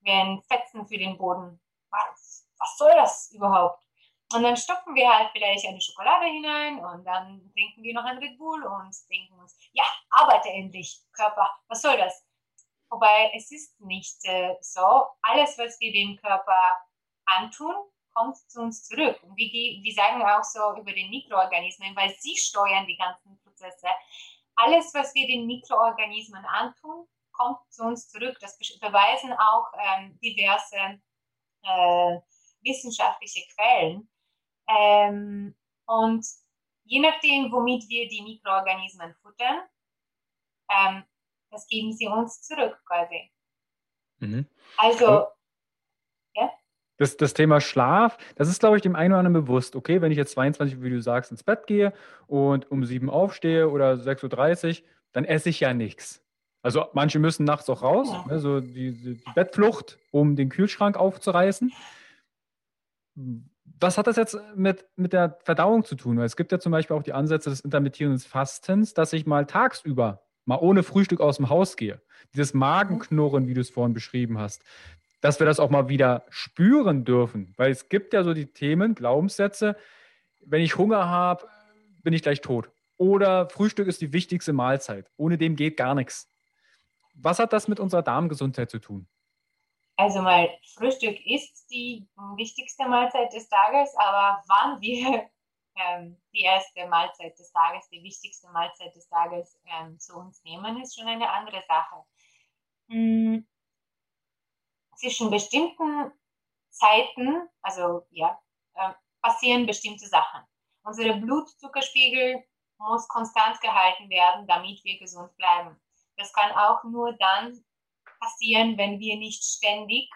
wie ein Fetzen für den Boden. Was, was soll das überhaupt? Und dann stopfen wir halt vielleicht eine Schokolade hinein und dann trinken wir noch ein Red Bull und denken uns, ja, arbeite endlich, Körper, was soll das? Wobei es ist nicht äh, so. Alles, was wir dem Körper antun, kommt zu uns zurück. Und wir, wir sagen auch so über den Mikroorganismen, weil sie steuern die ganzen Prozesse. Alles, was wir den Mikroorganismen antun, kommt zu uns zurück. Das beweisen auch ähm, diverse äh, wissenschaftliche Quellen. Ähm, und je nachdem, womit wir die Mikroorganismen futtern, ähm, das geben sie uns zurück quasi. Mhm. Also? Das, das Thema Schlaf, das ist, glaube ich, dem einen oder anderen bewusst. Okay, wenn ich jetzt 22, wie du sagst, ins Bett gehe und um 7 aufstehe oder 6.30 Uhr, dann esse ich ja nichts. Also manche müssen nachts auch raus, ja. also die, die, Bettflucht, um den Kühlschrank aufzureißen was hat das jetzt mit, mit der Verdauung zu tun? Weil es gibt ja zum Beispiel auch die Ansätze des intermittierenden Fastens, dass ich mal tagsüber mal ohne Frühstück aus dem Haus gehe. Dieses Magenknurren, wie du es vorhin beschrieben hast, dass wir das auch mal wieder spüren dürfen. Weil es gibt ja so die Themen, Glaubenssätze, wenn ich Hunger habe, bin ich gleich tot. Oder Frühstück ist die wichtigste Mahlzeit. Ohne dem geht gar nichts. Was hat das mit unserer Darmgesundheit zu tun? Also mal, Frühstück ist die wichtigste Mahlzeit des Tages, aber wann wir ähm, die erste Mahlzeit des Tages, die wichtigste Mahlzeit des Tages ähm, zu uns nehmen, ist schon eine andere Sache. Hm. Zwischen bestimmten Zeiten, also ja, äh, passieren bestimmte Sachen. Unsere Blutzuckerspiegel muss konstant gehalten werden, damit wir gesund bleiben. Das kann auch nur dann passieren, wenn wir nicht ständig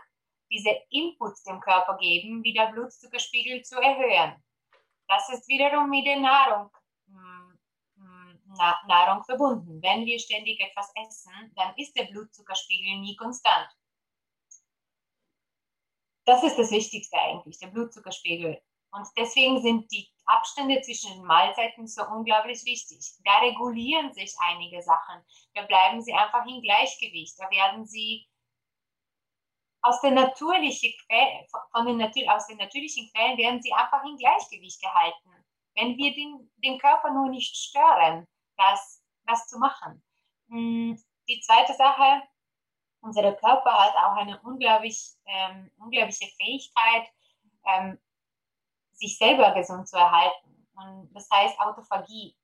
diese Inputs dem Körper geben, wie der Blutzuckerspiegel zu erhöhen. Das ist wiederum mit der Nahrung, hm, hm, Nahrung verbunden. Wenn wir ständig etwas essen, dann ist der Blutzuckerspiegel nie konstant. Das ist das Wichtigste eigentlich, der Blutzuckerspiegel. Und deswegen sind die Abstände zwischen den Mahlzeiten so unglaublich wichtig. Da regulieren sich einige Sachen. Da bleiben sie einfach im Gleichgewicht. Da werden sie aus der natürlichen Quelle, von den aus den natürlichen Quellen werden sie einfach im Gleichgewicht gehalten. Wenn wir den, den Körper nur nicht stören, das, das zu machen. Hm, die zweite Sache, unser Körper hat auch eine unglaublich, ähm, unglaubliche Fähigkeit, ähm, sich selber gesund zu erhalten. Und das heißt Autophagie.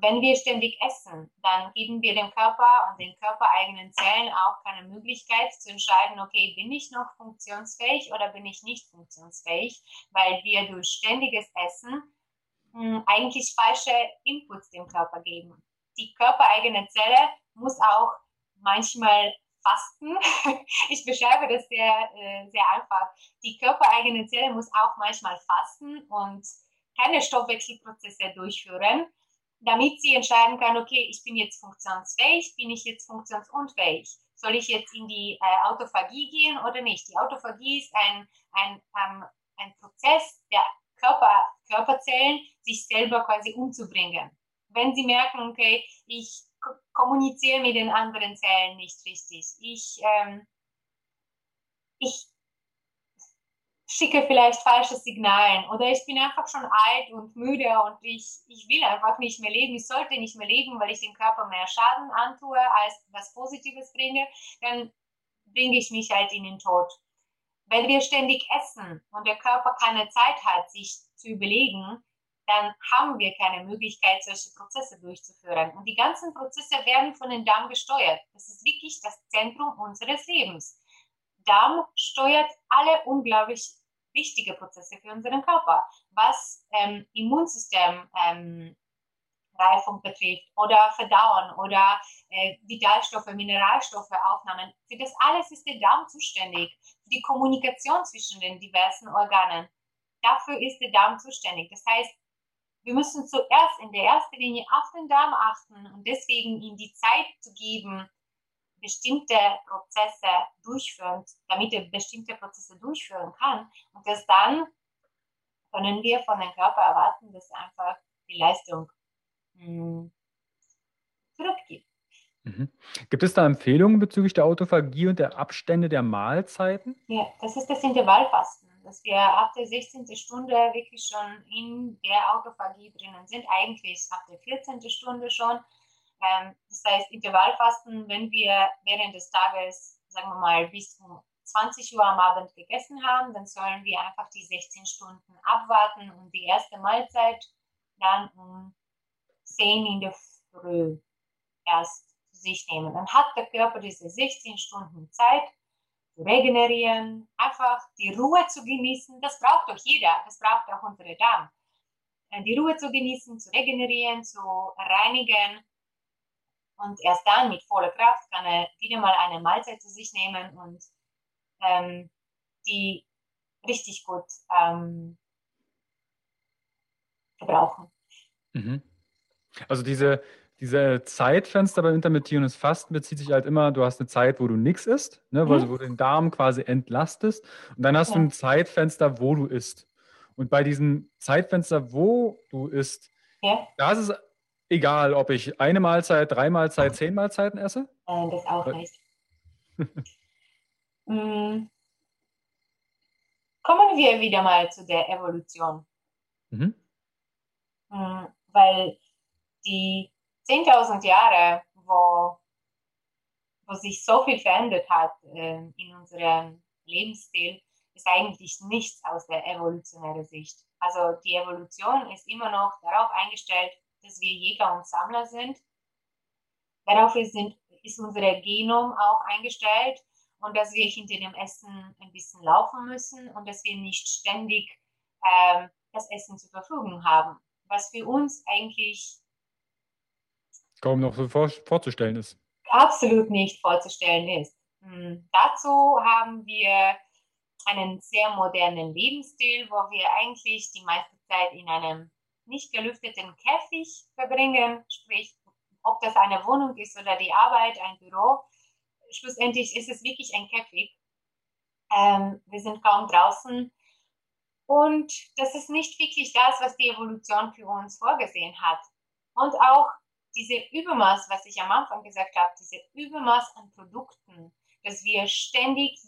Wenn wir ständig essen, dann geben wir dem Körper und den körpereigenen Zellen auch keine Möglichkeit zu entscheiden, okay, bin ich noch funktionsfähig oder bin ich nicht funktionsfähig, weil wir durch ständiges Essen hm, eigentlich falsche Inputs dem Körper geben. Die körpereigene Zelle muss auch manchmal Fasten. Ich beschreibe das sehr, äh, sehr einfach. Die körpereigene Zelle muss auch manchmal fasten und keine Stoffwechselprozesse durchführen, damit sie entscheiden kann, okay, ich bin jetzt funktionsfähig, bin ich jetzt funktionsunfähig? Soll ich jetzt in die äh, Autophagie gehen oder nicht? Die Autophagie ist ein, ein, ähm, ein Prozess der Körper, Körperzellen, sich selber quasi umzubringen. Wenn sie merken, okay, ich kommuniziere mit den anderen Zellen nicht richtig. Ich, ähm, ich schicke vielleicht falsche Signale oder ich bin einfach schon alt und müde und ich, ich will einfach nicht mehr leben. Ich sollte nicht mehr leben, weil ich dem Körper mehr Schaden antue, als was Positives bringe. Dann bringe ich mich halt in den Tod. wenn wir ständig essen und der Körper keine Zeit hat, sich zu überlegen, dann haben wir keine Möglichkeit, solche Prozesse durchzuführen. Und die ganzen Prozesse werden von den Darm gesteuert. Das ist wirklich das Zentrum unseres Lebens. Darm steuert alle unglaublich wichtige Prozesse für unseren Körper, was ähm, Immunsystem ähm, betrifft oder Verdauen oder äh, Vitalstoffe, Mineralstoffe aufnehmen. Für das alles ist der Darm zuständig. Für die Kommunikation zwischen den diversen Organen. Dafür ist der Darm zuständig. Das heißt, wir müssen zuerst in der ersten Linie auf den Darm achten und deswegen ihm die Zeit zu geben, bestimmte Prozesse durchführen, damit er bestimmte Prozesse durchführen kann. Und das dann können wir von dem Körper erwarten, dass er einfach die Leistung mh, hm, zurückgibt. Mhm. Gibt es da Empfehlungen bezüglich der Autophagie und der Abstände der Mahlzeiten? Ja, das ist das Intervallfasten, dass wir ab der 16. Stunde wirklich schon in der Autophagie drinnen sind, eigentlich ab der 14. Stunde schon. Ähm, das heißt, Intervallfasten, wenn wir während des Tages, sagen wir mal, bis um 20 Uhr am Abend gegessen haben, dann sollen wir einfach die 16 Stunden abwarten und die erste Mahlzeit dann um 10 in der Früh erst zu sich nehmen. Dann hat der Körper diese 16 Stunden Zeit regenerieren, einfach die Ruhe zu genießen. Das braucht doch jeder, das braucht auch unsere Darm. Äh, die Ruhe zu genießen, zu regenerieren, zu reinigen. Und erst dann mit voller Kraft kann er wieder mal eine Mahlzeit zu sich nehmen und ähm, die richtig gut ähm, verbrauchen. Mhm. Also diese, diese Zeitfenster beim intermittierendes Fasten bezieht sich halt immer, du hast eine Zeit, wo du nichts isst, ne, mhm. wo du den Darm quasi entlastest und dann hast ja. du ein Zeitfenster, wo du isst. Und bei diesem Zeitfenster, wo du isst, ja. da ist es egal, ob ich eine Mahlzeit, drei Mahlzeiten, zehn Mahlzeiten esse? Äh, das auch nicht. mm. Kommen wir wieder mal zu der Evolution. Mhm. Mm, weil die 10.000 Jahre, wo, wo sich so viel verändert hat äh, in unserem Lebensstil, ist eigentlich nichts aus der evolutionären Sicht. Also die Evolution ist immer noch darauf eingestellt, dass wir Jäger und Sammler sind. Darauf ist, ist unser Genom auch eingestellt und dass wir hinter dem Essen ein bisschen laufen müssen und dass wir nicht ständig äh, das Essen zur Verfügung haben. Was für uns eigentlich kaum noch so vor, vorzustellen ist. Absolut nicht vorzustellen ist. Hm. Dazu haben wir einen sehr modernen Lebensstil, wo wir eigentlich die meiste Zeit in einem nicht gelüfteten Käfig verbringen, sprich, ob das eine Wohnung ist oder die Arbeit, ein Büro. Schlussendlich ist es wirklich ein Käfig. Ähm, wir sind kaum draußen. Und das ist nicht wirklich das, was die Evolution für uns vorgesehen hat. Und auch diese Übermaß, was ich am Anfang gesagt habe, diese Übermaß an Produkten, dass wir ständig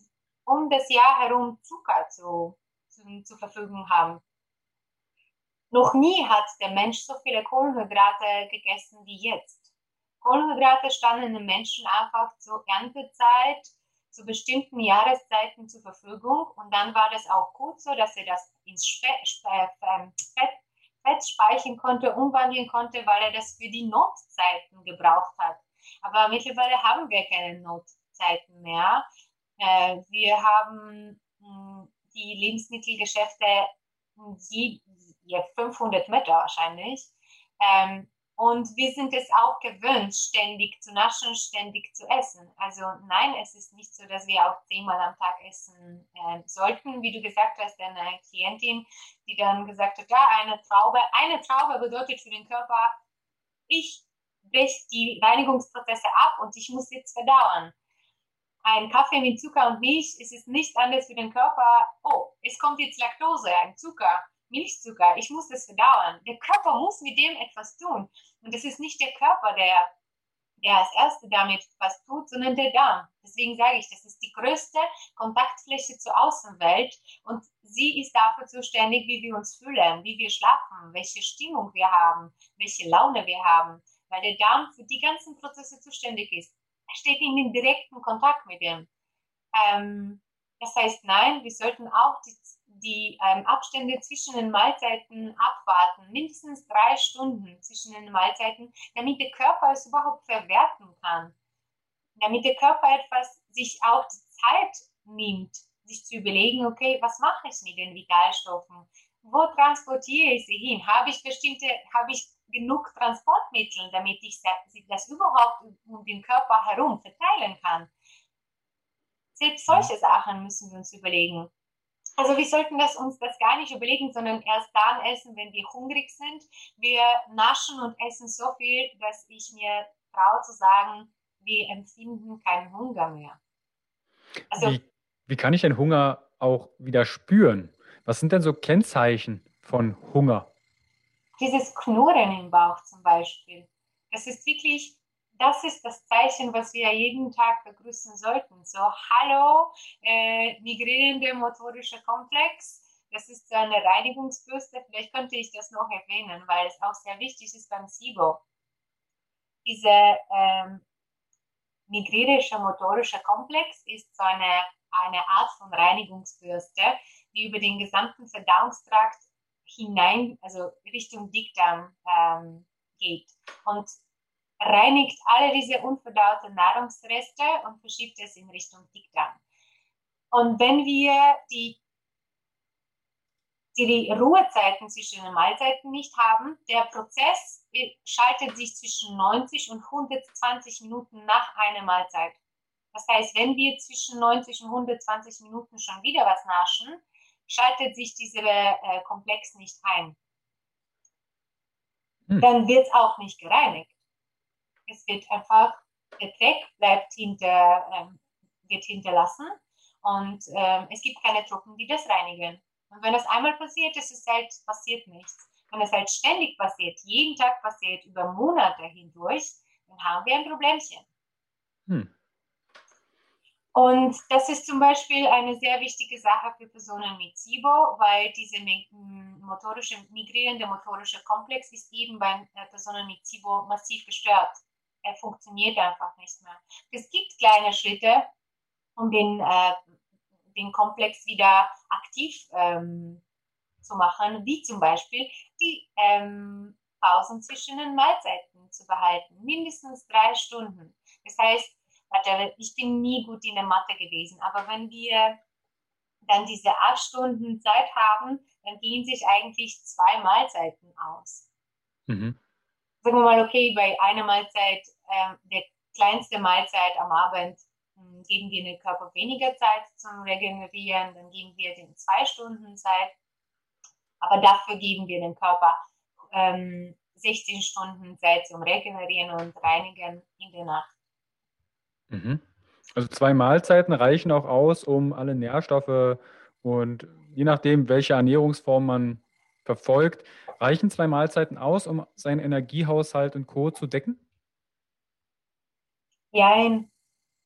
um das Jahr herum Zucker zu, zu, zur Verfügung haben. Noch nie hat der Mensch so viele Kohlenhydrate gegessen wie jetzt. Kohlenhydrate standen den Menschen einfach zur Erntezeit, zu bestimmten Jahreszeiten zur Verfügung und dann war das auch gut so, dass er das ins Fett, Fett speichern konnte, umwandeln konnte, weil er das für die Notzeiten gebraucht hat. Aber mittlerweile haben wir keine Notzeiten mehr. Äh, wir haben hm, die Lebensmittelgeschäfte je, je 500 Meter wahrscheinlich. Ähm, und wir sind es auch gewöhnt, ständig zu naschen, ständig zu essen. Also nein, es ist nicht so, dass wir auch zehnmal am Tag essen äh, sollten. Wie du gesagt hast, eine Klientin, die dann gesagt hat, ja, eine Traube, eine Traube bedeutet für den Körper, ich breche die Reinigungsprozesse ab und ich muss jetzt verdauern. Ein Kaffee mit Zucker und Milch ist es nicht anders für den Körper. Oh, es kommt jetzt Laktose, ein Zucker Milchzucker, ich muss das verdauern. Der Körper muss mit dem etwas tun. Und es ist nicht der Körper, der, der als Erste damit was tut, sondern der Darm. Deswegen sage ich, das ist die größte Kontaktfläche zur Außenwelt und sie ist dafür zuständig, wie wir uns fühlen, wie wir schlafen, welche Stimmung wir haben, welche Laune wir haben, weil der Darm für die ganzen Prozesse zuständig ist. Er steht in direkten Kontakt mit dem. Ähm, Das heißt, nein, wir sollten auch die, die ähm, Abstände zwischen den Mahlzeiten abwarten, mindestens drei Stunden zwischen den Mahlzeiten, damit der Körper es überhaupt verwerten kann, damit der Körper etwas sich auch die Zeit nimmt, sich zu überlegen, okay, was mache ich mit den Vitalstoffen? Wo transportiere ich sie hin? Habe ich bestimmte, habe ich genug Transportmittel, damit ich das überhaupt um den Körper herum verteilen kann? Selbst solche Sachen müssen wir uns überlegen. Also wir sollten das uns das gar nicht überlegen, sondern erst dann essen, wenn wir hungrig sind. Wir naschen und essen so viel, dass ich mir traue zu sagen, wir empfinden keinen Hunger mehr. Also, wie, wie kann ich den Hunger auch wieder spüren? Was sind denn so Kennzeichen von Hunger? Dieses Knurren im Bauch zum Beispiel. Das ist wirklich, das ist das Zeichen, was wir jeden Tag begrüßen sollten. So, hallo, äh, migrierender motorischer Komplex. Das ist so eine Reinigungsbürste. Vielleicht könnte ich das noch erwähnen, weil es auch sehr wichtig ist beim SIBO. Diese ähm, migrärischer motorischer Komplex ist so eine, eine Art von Reinigungsbürste, die über den gesamten Verdauungstrakt hinein, also Richtung Dickdarm ähm, geht und reinigt alle diese unverdauten Nahrungsreste und verschiebt es in Richtung Dickdarm. Und wenn wir die die Ruhezeiten zwischen den Mahlzeiten nicht haben. Der Prozess schaltet sich zwischen 90 und 120 Minuten nach einer Mahlzeit. Das heißt, wenn wir zwischen 90 und 120 Minuten schon wieder was naschen, schaltet sich dieser äh, Komplex nicht ein. Hm. Dann wird es auch nicht gereinigt. Es wird einfach, der Dreck bleibt hinter, ähm, wird hinterlassen und ähm, es gibt keine Truppen, die das reinigen. Und wenn das einmal passiert, ist es halt, passiert nichts. Wenn es halt ständig passiert, jeden Tag passiert, über Monate hindurch, dann haben wir ein Problemchen. Hm. Und das ist zum Beispiel eine sehr wichtige Sache für Personen mit SIBO, weil diese motorische, migrierende motorische Komplex ist eben bei äh, Personen mit SIBO massiv gestört. Er funktioniert einfach nicht mehr. Es gibt kleine Schritte, um den äh, den Komplex wieder aktiv ähm, zu machen, wie zum Beispiel die ähm, Pausen zwischen den Mahlzeiten zu behalten, mindestens drei Stunden. Das heißt, warte, ich bin nie gut in der Mathe gewesen, aber wenn wir dann diese acht Stunden Zeit haben, dann gehen sich eigentlich zwei Mahlzeiten aus. Mhm. Sagen wir mal, okay, bei einer Mahlzeit, äh, der kleinste Mahlzeit am Abend hm, geben wir dem Körper weniger Zeit zum Regenerieren, dann geben wir dem zwei Stunden Zeit. Aber dafür geben wir dem Körper ähm, 16 Stunden Zeit zum Regenerieren und Reinigen in der Nacht. Mhm. Also zwei Mahlzeiten reichen auch aus, um alle Nährstoffe und je nachdem, welche Ernährungsform man verfolgt, reichen zwei Mahlzeiten aus, um seinen Energiehaushalt und Co. zu decken? Ja,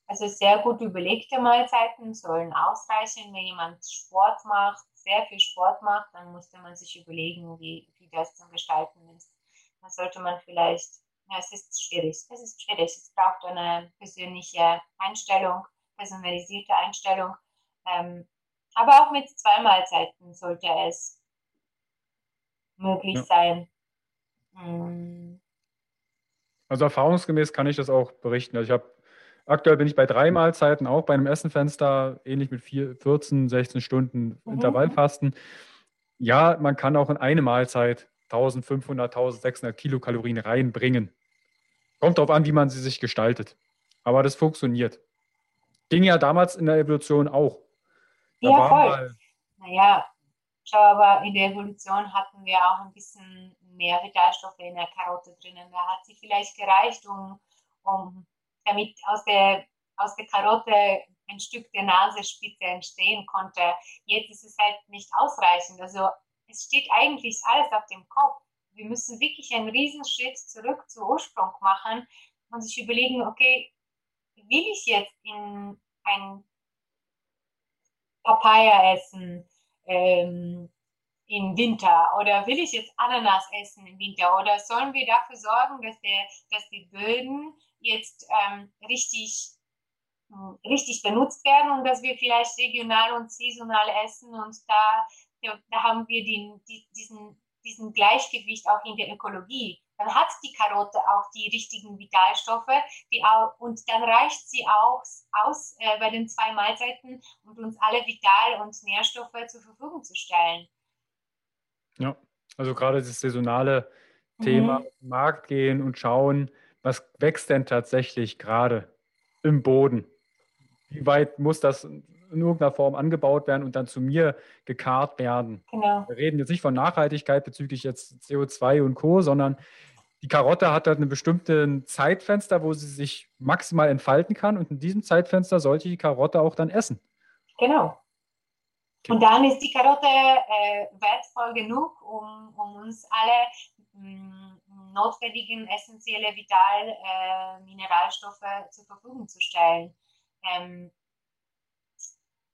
also sehr gut überlegte Mahlzeiten sollen ausreichen. Wenn jemand Sport macht, sehr viel Sport macht, dann musste man sich überlegen, wie, wie das zu gestalten ist. Dann sollte man vielleicht, ja, es ist schwierig, es ist schwierig. Es braucht eine persönliche Einstellung, personalisierte Einstellung. Ähm, aber auch mit zwei Mahlzeiten sollte es möglich ja. sein. Hm. Also erfahrungsgemäß kann ich das auch berichten. Also ich habe Aktuell bin ich bei drei Mahlzeiten, auch bei einem Essenfenster, ähnlich mit vier, 14, 16 Stunden mhm. Intervallfasten. Ja, man kann auch in eine Mahlzeit 1500, 1600 Kilokalorien reinbringen. Kommt darauf an, wie man sie sich gestaltet. Aber das funktioniert. Ging ja damals in der Evolution auch. Da ja, voll. Naja, schau, aber in der Evolution hatten wir auch ein bisschen mehr Vitalstoffe in der Karotte drinnen. Da hat sie vielleicht gereicht, um, um damit aus der, aus der Karotte ein Stück der Nasenspitze entstehen konnte. Jetzt ist es halt nicht ausreichend. Also es steht eigentlich alles auf dem Kopf. Wir müssen wirklich einen Riesenschritt zurück zu Ursprung machen und sich überlegen, okay, will ich jetzt in ein Papaya essen ähm, im Winter oder will ich jetzt Ananas essen im Winter oder sollen wir dafür sorgen, dass, der, dass die Böden jetzt ähm, richtig hm, richtig benutzt werden und dass wir vielleicht regional und saisonal essen und da, da haben wir den, die, diesen, diesen Gleichgewicht auch in der Ökologie. Dann hat die Karotte auch die richtigen Vitalstoffe die auch, und dann reicht sie auch aus äh, bei den zwei Mahlzeiten, um uns alle Vital- und Nährstoffe zur Verfügung zu stellen. Ja, also gerade das saisonale mhm. Thema, Markt gehen und schauen, was wächst denn tatsächlich gerade im Boden? Wie weit muss das in irgendeiner Form angebaut werden und dann zu mir gekarrt werden? Genau. Wir reden jetzt nicht von Nachhaltigkeit bezüglich jetzt CO2 und Co., sondern die Karotte hat halt ein bestimmtes Zeitfenster, wo sie sich maximal entfalten kann und in diesem Zeitfenster sollte die Karotte auch dann essen. Genau. Okay. Und dann ist die Karotte äh, wertvoll genug, um, um uns alle mh, mm, notwendigen essentielle Vital äh, Mineralstoffe zur Verfügung zu stellen. Ähm,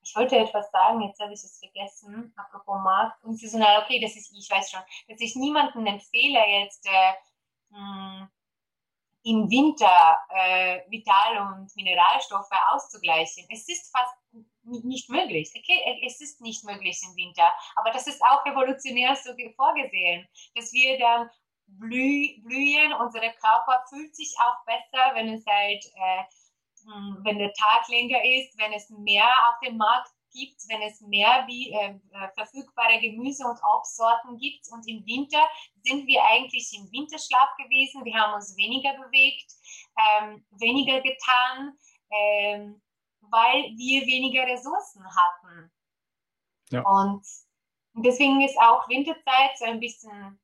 ich wollte etwas sagen, jetzt habe ich es vergessen, apropos Markt und saisonal. Okay, das ist, ich weiß schon, dass ich niemanden empfehle, jetzt äh, mh, mm, im Winter äh, Vital- und Mineralstoffe auszugleichen. Es ist fast nicht möglich. Okay, es ist nicht möglich im Winter, aber das ist auch evolutionär so vorgesehen, dass wir dann blüh blühen, unser Körper fühlt sich auch besser, wenn es halt, äh, hm, wenn der Tag länger ist, wenn es mehr auf dem Markt gibt, wenn es mehr wie äh, äh, verfügbare Gemüse und Obstsorten gibt. Und im Winter sind wir eigentlich im Winterschlaf gewesen. Wir haben uns weniger bewegt, ähm, weniger getan. Ähm, weil wir weniger Ressourcen hatten. Ja. Und deswegen ist auch Winterzeit so ein bisschen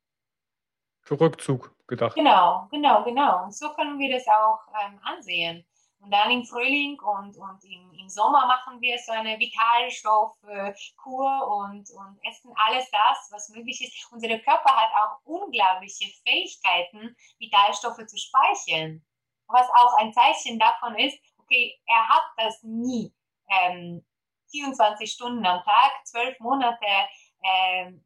für Rückzug gedacht. Genau, genau, genau. Und so können wir das auch ähm, ansehen. Und dann im Frühling und, und im, im Sommer machen wir so eine Vitalstoffkur und, und essen alles das, was möglich ist. Unser Körper hat auch unglaubliche Fähigkeiten, Vitalstoffe zu speichern. Was auch ein Zeichen davon ist, okay, er hat das nie ähm, 24 Stunden am Tag, zwölf Monate, ähm,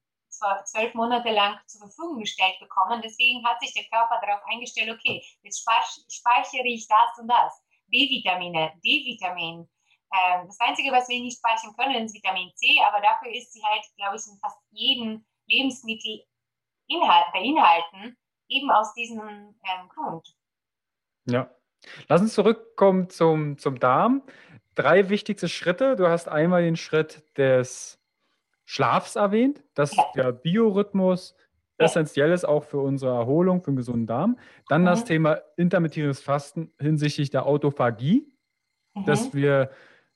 zwölf Monate lang zur Verfügung gestellt bekommen. Deswegen hat sich der Körper darauf eingestellt, okay, jetzt speichere ich das und das. B-Vitamine, D-Vitamin. Ähm, das Einzige, was wir nicht speichern können, ist Vitamin C, aber dafür ist sie halt, glaube ich, in fast jedem Lebensmittel beinhalten, eben aus diesem ähm, Grund. Ja, Lass uns zurückkommen zum, zum Darm. Drei wichtigste Schritte. Du hast einmal den Schritt des Schlafs erwähnt, dass der Biorhythmus essentiell ist auch für unsere Erholung, für einen gesunden Darm. Dann mhm. das Thema intermittierendes Fasten hinsichtlich der Autophagie, mhm. dass wir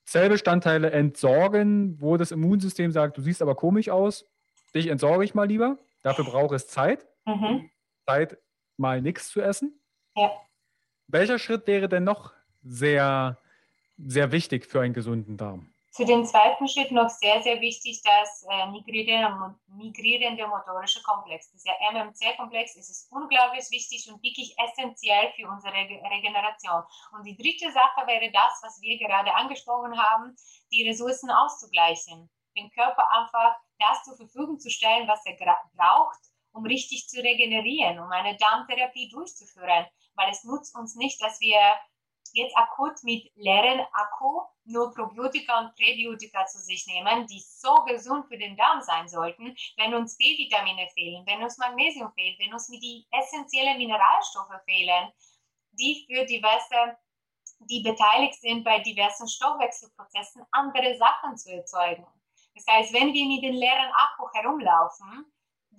Zellbestandteile entsorgen, wo das Immunsystem sagt, du siehst aber komisch aus, dich entsorge ich mal lieber. Dafür braucht es Zeit. Mhm. Zeit, mal nichts zu essen. Ja. Welcher Schritt wäre denn noch sehr, sehr wichtig für einen gesunden Darm? Für den zweiten Schritt noch sehr, sehr wichtig, das äh, migrierende, migrierende motorische Komplex. Dieser MMC-Komplex ist es unglaublich wichtig und wirklich essentiell für unsere Regeneration. Und die dritte Sache wäre das, was wir gerade angesprochen haben, die Ressourcen auszugleichen. Den Körper einfach das zur Verfügung zu stellen, was er braucht, um richtig zu regenerieren, um eine Darmtherapie durchzuführen weil es nutzt uns nicht, dass wir jetzt akut mit leeren Akku nur Probiotika und Präbiotika zu sich nehmen, die so gesund für den Darm sein sollten, wenn uns B-Vitamine fehlen, wenn uns Magnesium fehlt, wenn uns die essentiellen Mineralstoffe fehlen, die für diverse, die beteiligt sind bei diversen Stoffwechselprozessen, andere Sachen zu erzeugen. Das heißt, wenn wir mit den leeren Akku herumlaufen,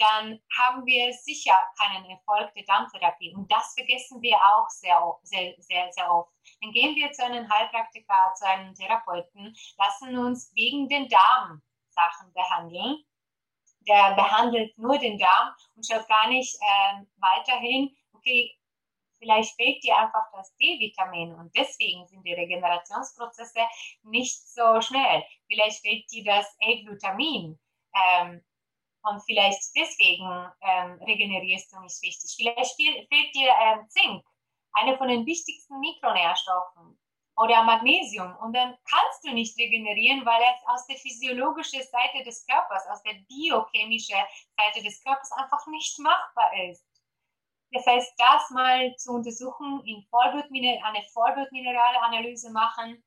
dann haben wir sicher keinen Erfolg der Darmtherapie. Und das vergessen wir auch sehr, sehr, sehr, sehr oft. Dann gehen wir zu einem Heilpraktiker, zu einem Therapeuten, lassen uns wegen den Darmsachen behandeln. Der behandelt nur den Darm und schaut gar nicht äh, weiterhin, okay, vielleicht fehlt dir einfach das D-Vitamin und deswegen sind die Regenerationsprozesse nicht so schnell. Vielleicht fehlt dir das A-Glutamin. Ähm, und vielleicht deswegen ähm, regenerierst du nicht richtig. Vielleicht fehlt, dir ähm, Zink, eine von den wichtigsten Mikronährstoffen, oder Magnesium. Und dann kannst du nicht regenerieren, weil es aus der physiologischen Seite des Körpers, aus der biochemischen Seite des Körpers einfach nicht machbar ist. Das heißt, das mal zu untersuchen, in Vollblutminer eine Vollblutmineralanalyse machen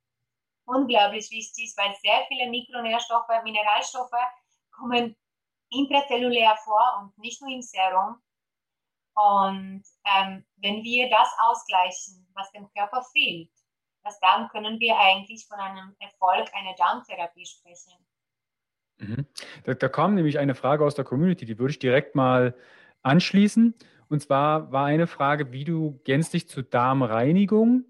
unglaublich wichtig, weil sehr viele Mikronährstoffe, Mineralstoffe kommen intrazellulär vor und nicht nur im Serum. Und ähm, wenn wir das ausgleichen, was dem Körper fehlt, was dann können wir eigentlich von einem Erfolg einer Darmtherapie sprechen. Mhm. Da, da, kam nämlich eine Frage aus der Community, die würde ich direkt mal anschließen. Und zwar war eine Frage, wie du gänzlich zur Darmreinigung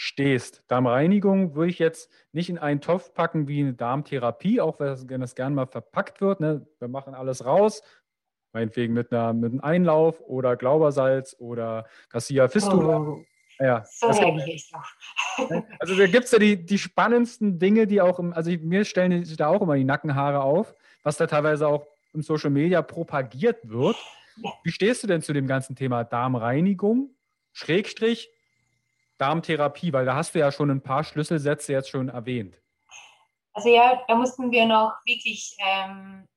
stehst. Darmreinigung würde ich jetzt nicht in einen Topf packen wie eine Darmtherapie, auch wenn das gerne mal verpackt wird. Ne? Wir machen alles raus, meinetwegen mit, einer, mit einem Einlauf oder Glaubersalz oder Cassia Fistula. Oh. Ja, so gibt, also da gibt es ja die, die spannendsten Dinge, die auch, im, also mir stellen sich da auch immer die Nackenhaare auf, was da teilweise auch im Social Media propagiert wird. Wie stehst du denn zu dem ganzen Thema Darmreinigung, Schrägstrich, Darmtherapie? Weil da hast du ja schon ein paar Schlüsselsätze jetzt schon erwähnt. Also ja, da mussten wir noch wirklich ähm,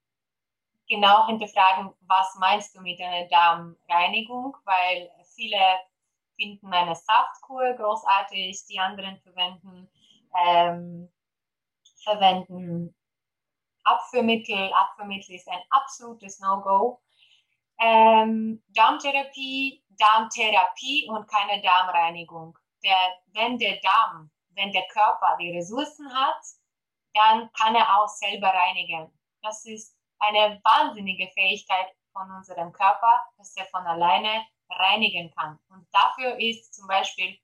genau hinterfragen, was meinst du mit einer Darmreinigung, weil viele finden eine Saftkur großartig, die anderen verwenden, ähm, verwenden Abführmittel. Abführmittel ist ein absolutes No-Go. Ähm, Darmtherapie, Darmtherapie und keine Darmreinigung. Der, wenn der Darm, wenn der Körper die Ressourcen hat, dann kann er auch selber reinigen. Das ist eine wahnsinnige Fähigkeit von unserem Körper, dass er von alleine reinigen kann. Und dafür ist zum Beispiel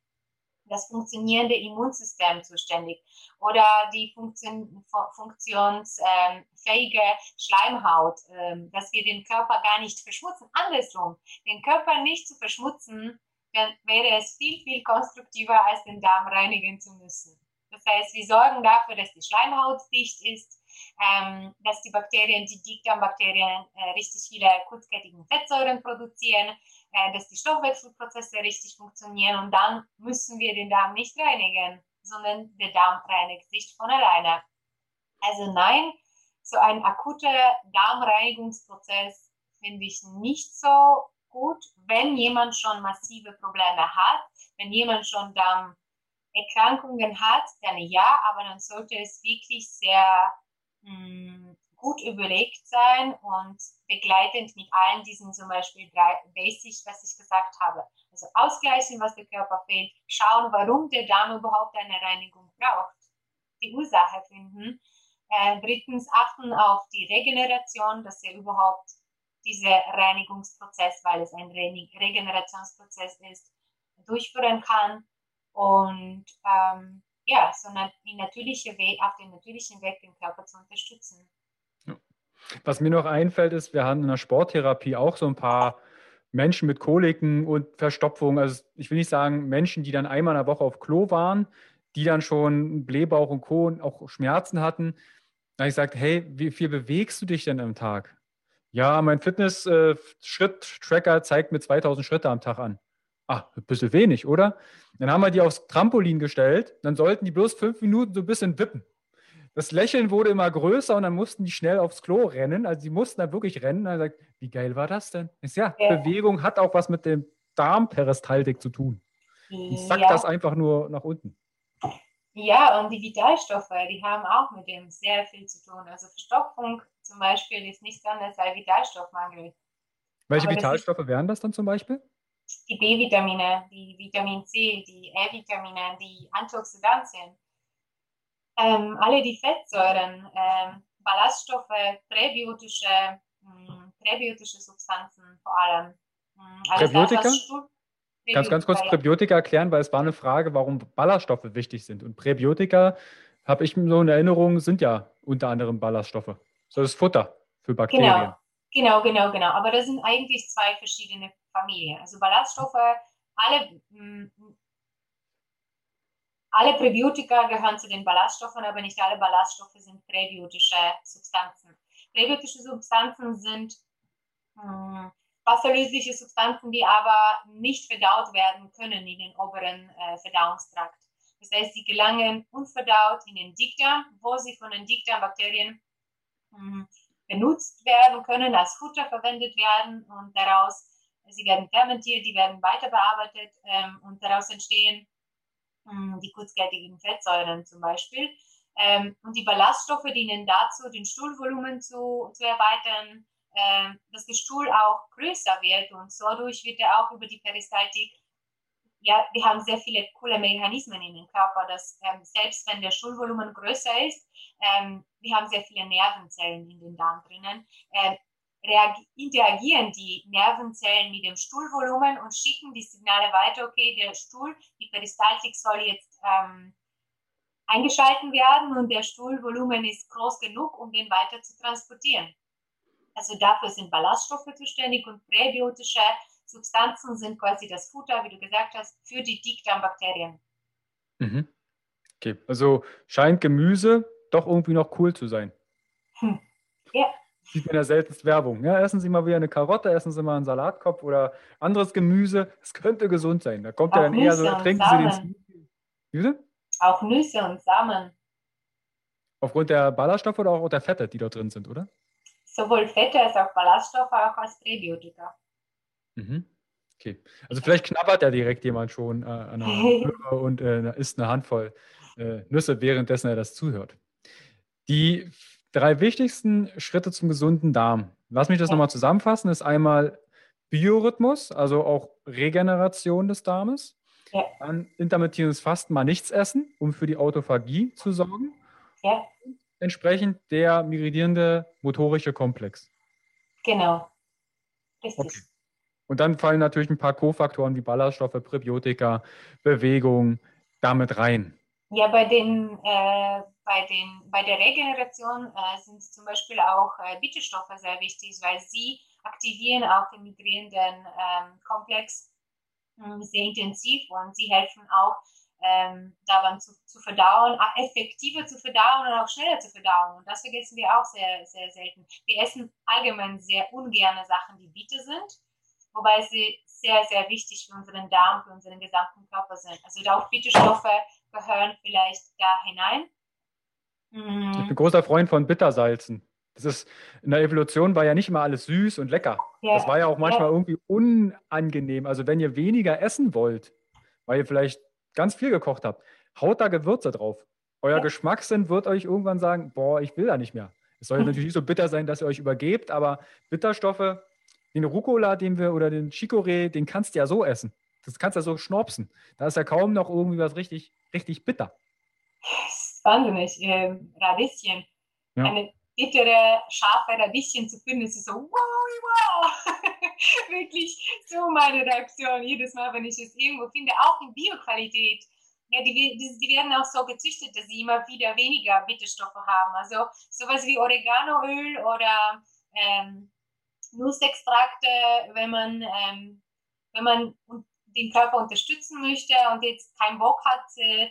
das funktionierende Immunsystem zuständig oder die Funktion, funktionsfähige Schleimhaut, ähm, dass wir den Körper gar nicht verschmutzen. Andersrum, den Körper nicht zu verschmutzen, dann wäre es viel, viel konstruktiver, als den Darm reinigen zu müssen. Das heißt, wir sorgen dafür, dass die Schleimhaut dicht ist, ähm, dass die Bakterien, die Dickdarmbakterien, äh, richtig viele kurzkettigen Fettsäuren produzieren, äh, dass die Stoffwechselprozesse richtig funktionieren und dann müssen wir den Darm nicht reinigen, sondern der Darm reinigt sich von alleine. Also nein, so ein akuter Darmreinigungsprozess finde ich nicht so gut, wenn jemand schon massive Probleme hat, wenn jemand schon Darmerkrankungen hat, dann ja, aber dann sollte es wirklich sehr mh, hm, gut überlegt sein und begleitend mit allen diesen zum Beispiel drei Basics, was ich gesagt habe. Also ausgleichen, was der Körper fehlt, schauen, warum der Darm überhaupt eine Reinigung braucht, die Ursache finden. Äh, drittens achten auf die Regeneration, dass er überhaupt dieser Reinigungsprozess, weil es ein Regenerationsprozess ist, durchführen kann. Und ähm, ja, sondern die natürliche Weg, auf dem natürlichen Weg den Körper zu unterstützen. Was mir noch einfällt, ist, wir haben in der Sporttherapie auch so ein paar Menschen mit Koliken und Verstopfung. Also ich will nicht sagen Menschen, die dann einmal in der Woche auf Klo waren, die dann schon Blähbauch und Co. und auch Schmerzen hatten. Da habe ich gesagt, hey, wie viel bewegst du dich denn am Tag? Ja, mein Fitness-Schritt-Tracker zeigt mir 2000 Schritte am Tag an. Ah, ein bisschen wenig, oder? Dann haben wir die aufs Trampolin gestellt. Dann sollten die bloß fünf Minuten so ein bisschen wippen das Lächeln wurde immer größer und dann mussten die schnell aufs Klo rennen. Also sie mussten da wirklich rennen. Und sagt, wie geil war das denn? Ist ja, ja, Bewegung hat auch was mit dem Darmperistaltik zu tun. Ich sag ja. das einfach nur nach unten. Ja, und die Vitalstoffe, die haben auch mit dem sehr viel zu tun. Also Verstopfung zum Beispiel ist nichts anderes als Vitalstoffmangel. Welche Aber Vitalstoffe wären das dann zum Beispiel? Die B-Vitamine, die Vitamin C, die E-Vitamine, die Antioxidantien ähm, alle die Fettsäuren, ähm, Ballaststoffe, präbiotische, mh, hm, präbiotische Substanzen vor allem. Hm, Präbiotika? Das, Ganz, ganz kurz Präbiotika erklären, weil es war eine Frage, warum Ballaststoffe wichtig sind. Und Präbiotika, habe ich so in Erinnerung, sind ja unter anderem Ballaststoffe. So das Futter für Bakterien. Genau, genau, genau, genau. Aber das sind eigentlich zwei verschiedene Familien. Also Ballaststoffe, alle mh, hm, alle Präbiotika gehören zu den Ballaststoffen, aber nicht alle Ballaststoffe sind präbiotische Substanzen. Präbiotische Substanzen sind hm, wasserlösliche Substanzen, die aber nicht verdaut werden können in den oberen äh, Verdauungstrakt. Das heißt, sie gelangen unverdaut in den Dickdarm, wo sie von den Dickdarmbakterien benutzt werden können, als Futter verwendet werden und daraus, sie werden fermentiert, die werden weiter bearbeitet ähm, und daraus entstehen hm, die kurzkettigen Fettsäuren zum Beispiel. Ähm, und die Ballaststoffe dienen dazu, den Stuhlvolumen zu, zu erweitern, äh, dass der Stuhl auch größer wird und dadurch wird er auch über die Peristaltik ja, wir haben sehr viele coole Mechanismen in den Körper, dass ähm, selbst wenn der Stuhlvolumen größer ist, ähm, wir haben sehr viele Nervenzellen in den Darm drinnen, äh, interagieren die Nervenzellen mit dem Stuhlvolumen und schicken die Signale weiter, okay, der Stuhl, die Peristaltik soll jetzt ähm, eingeschalten werden und der Stuhlvolumen ist groß genug, um den weiter zu transportieren. Also dafür sind Ballaststoffe zuständig und präbiotische Substanzen sind quasi das Futter, wie du gesagt hast, für die Dickdarmbakterien. Mhm. Okay, also scheint Gemüse doch irgendwie noch cool zu sein. Hm. Ja. Sieht man ja seltenst Werbung. Ja, essen Sie mal wieder eine Karotte, essen Sie mal einen Salatkopf oder anderes Gemüse. Es könnte gesund sein. Da kommt Auch ja dann Nüsse eher so, trinken Sie den. Wie Auch Nüsse und Samen. Aufgrund der Ballaststoffe oder auch der Fette, die dort drin sind, oder? Sowohl Fette als auch Ballaststoffe, auch als Präbiotika. Mhm. Okay. Also vielleicht knabbert ja direkt jemand schon äh, an einer Höhe und äh, isst eine Handvoll äh, Nüsse, währenddessen er das zuhört. Die drei wichtigsten Schritte zum gesunden Darm. Lass mich das ja. nochmal zusammenfassen. Ist einmal Biorhythmus, also auch Regeneration des Darmes. Ja. Dann intermittierendes Fasten, mal nichts essen, um für die Autophagie zu sorgen. Ja. Entsprechend der migrierende motorische Komplex. Genau. Richtig. Okay. Und dann fallen natürlich ein paar Kofaktoren wie Ballaststoffe, Präbiotika, Bewegung damit rein. Ja, bei, den, äh, bei, den, bei der Regeneration äh, sind zum Beispiel auch äh, Bitterstoffe sehr wichtig, weil sie aktivieren auch den migrierenden ähm, Komplex äh, sehr intensiv und sie helfen auch ähm, daran zu, zu verdauen, effektiver zu verdauen und auch schneller zu verdauen. Und das vergessen wir auch sehr, sehr selten. Wir essen allgemein sehr ungerne Sachen, die bitter sind wobei sie sehr, sehr wichtig für unseren Darm, für unseren gesamten Körper sind. Also auch Bitterstoffe gehören vielleicht da hinein. Mhm. Ich bin ein großer Freund von Bittersalzen. Das ist, in der Evolution war ja nicht immer alles süß und lecker. Ja. Das war ja auch manchmal ja. irgendwie unangenehm. Also wenn ihr weniger essen wollt, weil ihr vielleicht ganz viel gekocht habt, haut da Gewürze drauf. Euer ja. Geschmackssinn wird euch irgendwann sagen, boah, ich will da nicht mehr. Es soll natürlich nicht so bitter sein, dass ihr euch übergebt, aber Bitterstoffe den Rucola, den wir oder den Chicorée, den kannst du ja so essen. Das kannst du ja so schnorpsen. Da ist ja kaum noch irgendwie was richtig, richtig bitter. Das ist wahnsinnig. Ähm, Radieschen. Ja. Eine bittere, scharfe Radieschen zu finden, ist so, wow, wow. Wirklich so meine Reaktion jedes Mal, wenn ich es irgendwo finde, auch in Bioqualität. Ja, die, die, die, werden auch so gezüchtet, dass sie immer wieder weniger Bitterstoffe haben. Also sowas wie Oreganoöl oder ähm, Nussextrakte, wenn man, ähm, wenn man den Körper unterstützen möchte und jetzt keinen Bock hat, äh,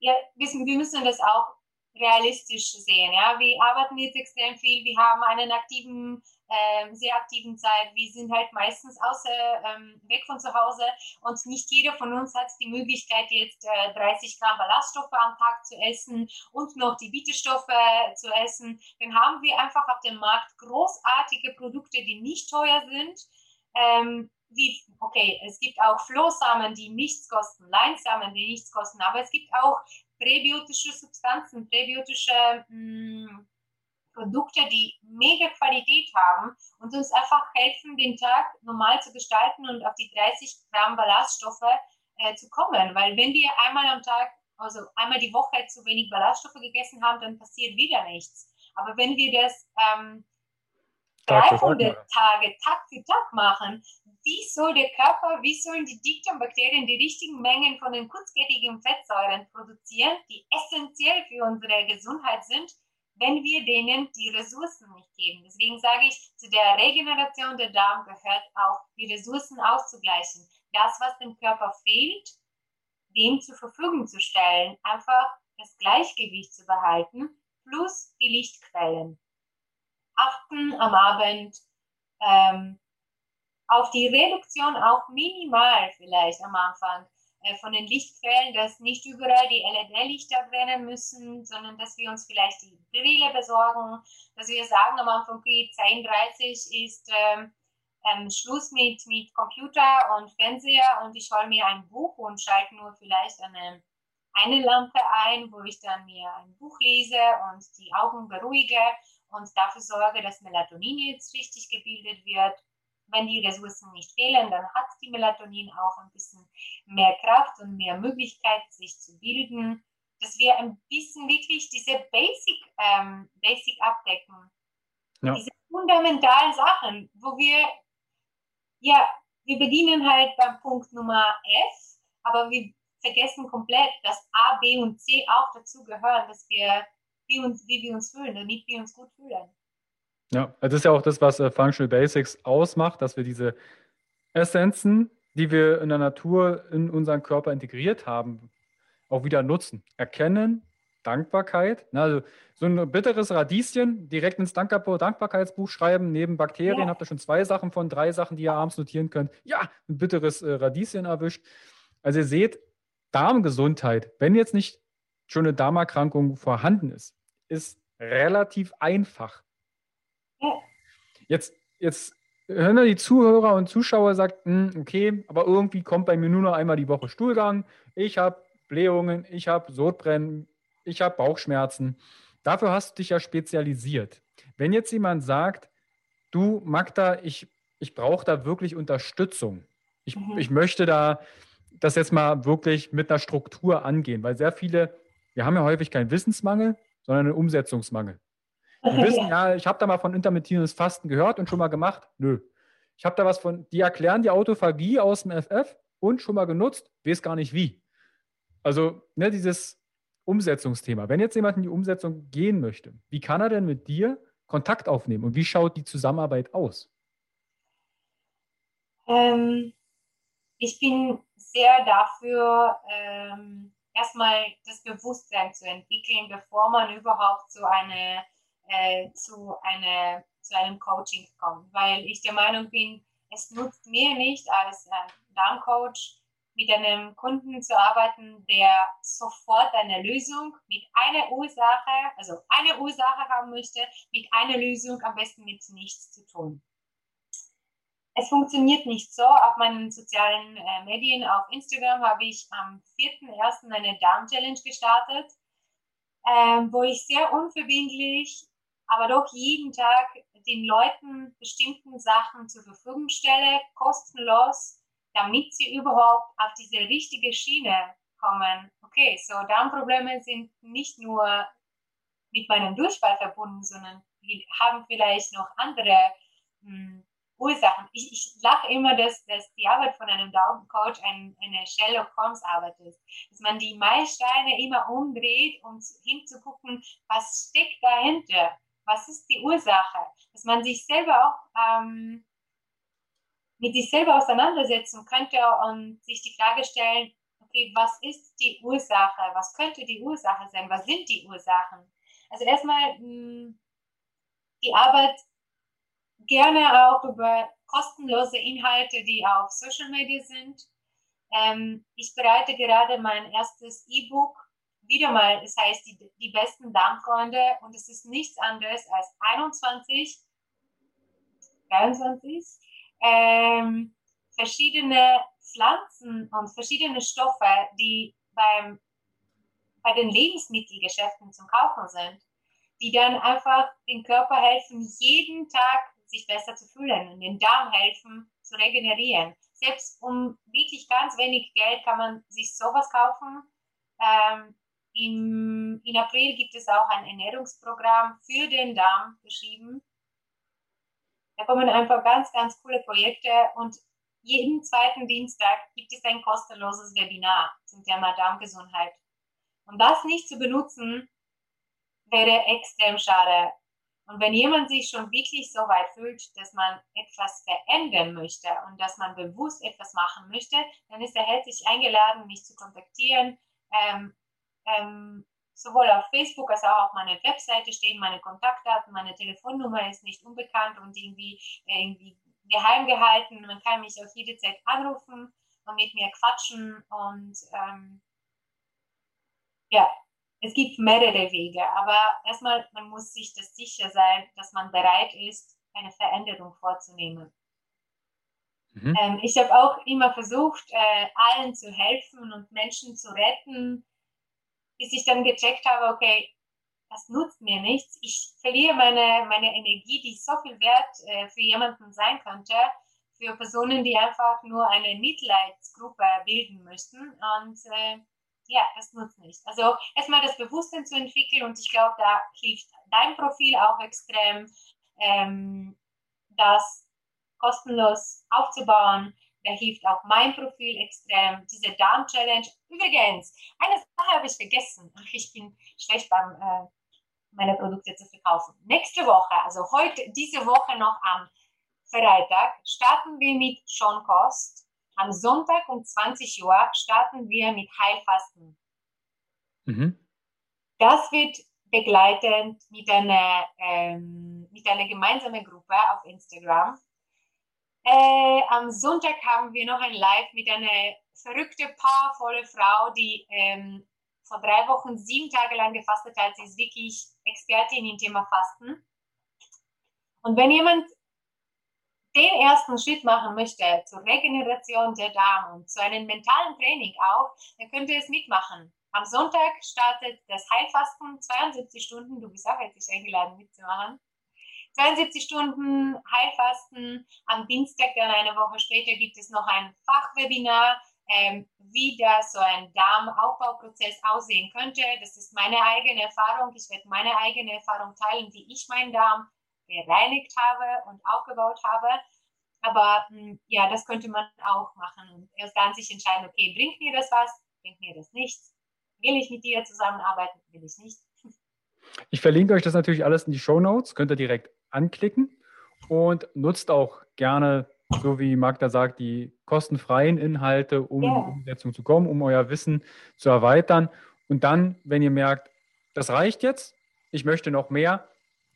ja, wir, müssen das auch realistisch sehen. Ja? Wir arbeiten jetzt extrem viel, wir haben einen aktiven äh, sehr aktiven Zeit. Wir sind halt meistens außer, ähm, weg von zu Hause und nicht jeder von uns hat die Möglichkeit, jetzt äh, 30 Gramm Ballaststoffe am Tag zu essen und noch die Bitterstoffe zu essen. Dann haben wir einfach auf dem Markt großartige Produkte, die nicht teuer sind. Ähm, wie, okay, es gibt auch Flohsamen, die nichts kosten, Leinsamen, die nichts kosten, aber es gibt auch präbiotische Substanzen, präbiotische mh, hm, Produkte, die mega Qualität haben und uns einfach helfen, den Tag normal zu gestalten und auf die 30 Gramm Ballaststoffe äh, zu kommen. Weil wenn wir einmal am Tag, also einmal die Woche zu wenig Ballaststoffe gegessen haben, dann passiert wieder nichts. Aber wenn wir das ähm, 300 Tage Tag für Tag machen, wie soll der Körper, wie sollen die Dickdarmbakterien die richtigen Mengen von den kurzkettigen Fettsäuren produzieren, die essentiell für unsere Gesundheit sind, wenn wir denen die Ressourcen nicht geben. Deswegen sage ich, zu der Regeneration der Darm gehört auch die Ressourcen auszugleichen. Das, was dem Körper fehlt, dem zur Verfügung zu stellen, einfach das Gleichgewicht zu behalten, plus die Lichtquellen. Achten am Abend ähm, auf die Reduktion auch minimal vielleicht am Anfang von den Lichtquellen, dass nicht überall die LED-Lichter brennen müssen, sondern dass wir uns vielleicht die Brille besorgen, dass wir sagen am Anfang, okay, 10.30 ist ähm, ähm, Schluss mit, mit Computer und Fernseher und ich hole mir ein Buch und schalte nur vielleicht eine eine Lampe ein, wo ich dann mir ein Buch lese und die Augen beruhige und dafür sorge, dass Melatonin jetzt richtig gebildet wird. Wenn die Ressourcen nicht fehlen, dann hat die Melatonin auch ein bisschen mehr Kraft und mehr Möglichkeit, sich zu bilden. Dass wir ein bisschen wirklich diese Basic, ähm, Basic abdecken. Ja. Diese fundamentalen Sachen, wo wir, ja, wir bedienen halt beim Punkt Nummer F, aber wir vergessen komplett, dass A, B und C auch dazu gehören, dass wir wie, uns, wie wir uns fühlen, damit wir uns gut fühlen. Ja, das ist ja auch das, was äh, Functional Basics ausmacht, dass wir diese Essenzen, die wir in der Natur in unseren Körper integriert haben, auch wieder nutzen. Erkennen, Dankbarkeit. Also so ein bitteres Radieschen direkt ins Dankbarkeitsbuch schreiben, neben Bakterien ja. habt ihr schon zwei Sachen von drei Sachen, die ihr abends notieren könnt. Ja, ein bitteres äh, Radieschen erwischt. Also ihr seht, Darmgesundheit, wenn jetzt nicht schon eine Darmerkrankung vorhanden ist, ist relativ einfach. Jetzt, jetzt hören die Zuhörer und Zuschauer sagt, hm, okay, aber irgendwie kommt bei mir nur noch einmal die Woche Stuhlgang. Ich habe Blähungen, ich habe Sodbrennen, ich habe Bauchschmerzen. Dafür hast du dich ja spezialisiert. Wenn jetzt jemand sagt, du Magda, ich, ich brauche da wirklich Unterstützung. Ich, mhm. ich möchte da das jetzt mal wirklich mit einer Struktur angehen, weil sehr viele, wir haben ja häufig keinen Wissensmangel, sondern einen Umsetzungsmangel. Die wissen, ja, ich habe da mal von intermittierendes Fasten gehört und schon mal gemacht. Nö. Ich habe da was von, die erklären die Autophagie aus dem FF und schon mal genutzt, weiß gar nicht wie. Also, ne, dieses Umsetzungsthema. Wenn jetzt jemand in die Umsetzung gehen möchte, wie kann er denn mit dir Kontakt aufnehmen und wie schaut die Zusammenarbeit aus? Ähm, ich bin sehr dafür, ähm, erstmal das Bewusstsein zu entwickeln, bevor man überhaupt zu, eine, äh, zu, eine, zu einem Coaching kommt. Weil ich der Meinung bin, es nutzt mir nicht als äh, Darmcoach mit einem Kunden zu arbeiten, der sofort eine Lösung mit einer Ursache, also eine Ursache haben möchte, mit einer Lösung am besten mit nichts zu tun es funktioniert nicht so. Auf meinen sozialen äh, Medien, auf Instagram habe ich am 4.1. eine Darm-Challenge gestartet, ähm, wo ich sehr unverbindlich, aber doch jeden Tag den Leuten bestimmten Sachen zur Verfügung stelle, kostenlos, damit sie überhaupt auf diese richtige Schiene kommen. Okay, so Darmprobleme sind nicht nur mit meinem Durchfall verbunden, sondern haben vielleicht noch andere mh, hm, Ursachen. Ich, ich lache immer, dass, dass die Arbeit von einem Daumencoach ein, eine Sherlock Holmes Arbeit ist. Dass man die Meilensteine immer umdreht, um hinzugucken, was steckt dahinter? Was ist die Ursache? Dass man sich selber auch ähm, mit sich selber auseinandersetzen könnte und sich die Frage stellen, okay, was ist die Ursache? Was könnte die Ursache sein? Was sind die Ursachen? Also erstmal mh, die Arbeit gerne auch über kostenlose Inhalte, die auf Social Media sind. Ähm, ich bereite gerade mein erstes E-Book wieder mal, es heißt die, die besten Darmfreunde und es ist nichts anderes als 21, 23 ähm, verschiedene Pflanzen und verschiedene Stoffe, die beim, bei den Lebensmittelgeschäften zum Kaufen sind, die dann einfach dem Körper helfen, jeden Tag sich besser zu fühlen und den Darm helfen zu regenerieren. Selbst um wirklich ganz wenig Geld kann man sich sowas kaufen. Ähm, im, in April gibt es auch ein Ernährungsprogramm für den Darm geschrieben. Da kommen einfach ganz, ganz coole Projekte und jeden zweiten Dienstag gibt es ein kostenloses Webinar zum Thema Darmgesundheit. Und das nicht zu benutzen, wäre extrem schade. Und wenn jemand sich schon wirklich so weit fühlt, dass man etwas verändern möchte und dass man bewusst etwas machen möchte, dann ist er herzlich eingeladen, mich zu kontaktieren. Ähm, ähm, sowohl auf Facebook als auch auf meiner Webseite stehen meine Kontaktdaten, meine Telefonnummer ist nicht unbekannt und irgendwie, irgendwie geheim gehalten. Man kann mich auf jede Zeit anrufen und mit mir quatschen und ähm, ja, es gibt mehrere Wege, aber erstmal, man muss sich das sicher sein, dass man bereit ist, eine Veränderung vorzunehmen. Mhm. Ähm, ich habe auch immer versucht, äh, allen zu helfen und Menschen zu retten, bis ich dann gecheckt habe, okay, das nutzt mir nichts. Ich verliere meine, meine Energie, die so viel wert äh, für jemanden sein könnte, für Personen, die einfach nur eine Mitleidsgruppe bilden möchten. Und äh, ja, das nutzt nichts. Also erstmal das Bewusstsein zu entwickeln und ich glaube, da hilft dein Profil auch extrem, ähm, das kostenlos aufzubauen. Da hilft auch mein Profil extrem. Diese Darm-Challenge. Übrigens, eine Sache habe ich vergessen. Ich bin schlecht beim äh, meine Produkte zu verkaufen. Nächste Woche, also heute, diese Woche noch am Freitag, starten wir mit Schonkost. Am Sonntag um 20 Uhr starten wir mit Heilfasten. Mhm. Das wird begleitend mit einer, ähm, mit einer gemeinsamen Gruppe auf Instagram. Äh, am Sonntag haben wir noch ein Live mit einer verrückte, powervolle Frau, die ähm, vor drei Wochen sieben Tage lang gefastet hat. Sie ist wirklich Expertin im Thema Fasten. Und wenn jemand den ersten Schritt machen möchte zur Regeneration der Darm und zu einem mentalen Training auch, dann könnte es mitmachen. Am Sonntag startet das Heilfasten, 72 Stunden. Du bist auch herzlich eingeladen mitzumachen. 72 Stunden Heilfasten. Am Dienstag, dann eine Woche später, gibt es noch ein Fachwebinar, ähm, wie da so ein Darmaufbauprozess aussehen könnte. Das ist meine eigene Erfahrung. Ich werde meine eigene Erfahrung teilen, wie ich meinen Darm gereinigt habe und aufgebaut habe. Aber mh, hm, ja, das könnte man auch machen und erst dann sich entscheiden, okay, bringt mir das was, bringt mir das nichts? Will ich mit dir zusammenarbeiten, will ich nicht? Ich verlinke euch das natürlich alles in die Show Notes, könnt ihr direkt anklicken und nutzt auch gerne, so wie Magda sagt, die kostenfreien Inhalte, um yeah. in die Umsetzung zu kommen, um euer Wissen zu erweitern. Und dann, wenn ihr merkt, das reicht jetzt, ich möchte noch mehr,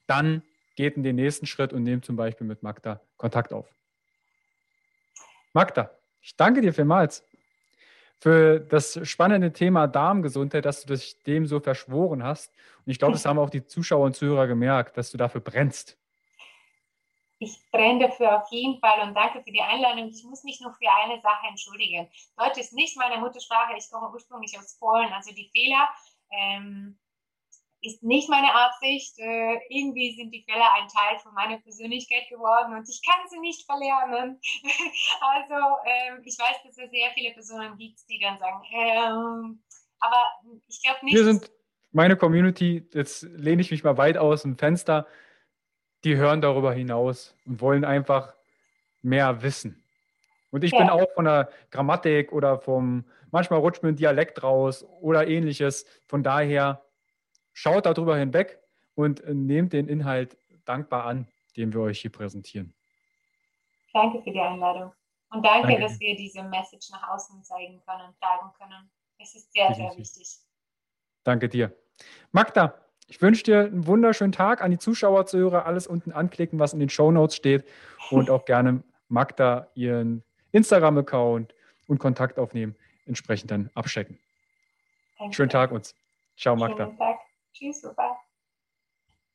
dann geht in den nächsten Schritt und nehmt zum Beispiel mit Magda Kontakt auf. Magda, ich danke dir vielmals für das spannende Thema Darmgesundheit, dass du dich dem so verschworen hast. Und ich glaube, das haben auch die Zuschauer und Zuhörer gemerkt, dass du dafür brennst. Ich brenne dafür auf jeden Fall und danke für die Einladung. Ich muss mich nur für eine Sache entschuldigen. Deutsch ist nicht meine Muttersprache. Ich komme ursprünglich aus Polen. Also die Fehler ähm, ist nicht meine Absicht. Äh, irgendwie sind die Fälle ein Teil von meiner Persönlichkeit geworden und ich kann sie nicht verlernen. also ähm, ich weiß, dass es sehr viele Personen gibt, die dann sagen, ähm, aber ich glaube nicht. Wir sind meine Community, jetzt lehne ich mich mal weit aus dem Fenster, die hören darüber hinaus und wollen einfach mehr wissen. Und ich ja. bin auch von der Grammatik oder vom, manchmal rutscht mir ein Dialekt raus oder ähnliches. Von daher schaut darüber hinweg und äh, nehmt den Inhalt dankbar an, den wir euch hier präsentieren. Danke für die Einladung. Und danke, danke. dass wir diese Message nach außen zeigen können, tragen können. Es ist sehr, sehr wichtig. Danke dir. Magda, ich wünsche dir einen wunderschönen Tag an die Zuschauer, Zuhörer, alles unten anklicken, was in den Show Notes steht und auch gerne Magda ihren Instagram-Account und Kontakt aufnehmen, entsprechend dann abchecken. Danke. Schönen Tag uns. Ciao, Magda. Schönen Tag. Tschüss, Papa.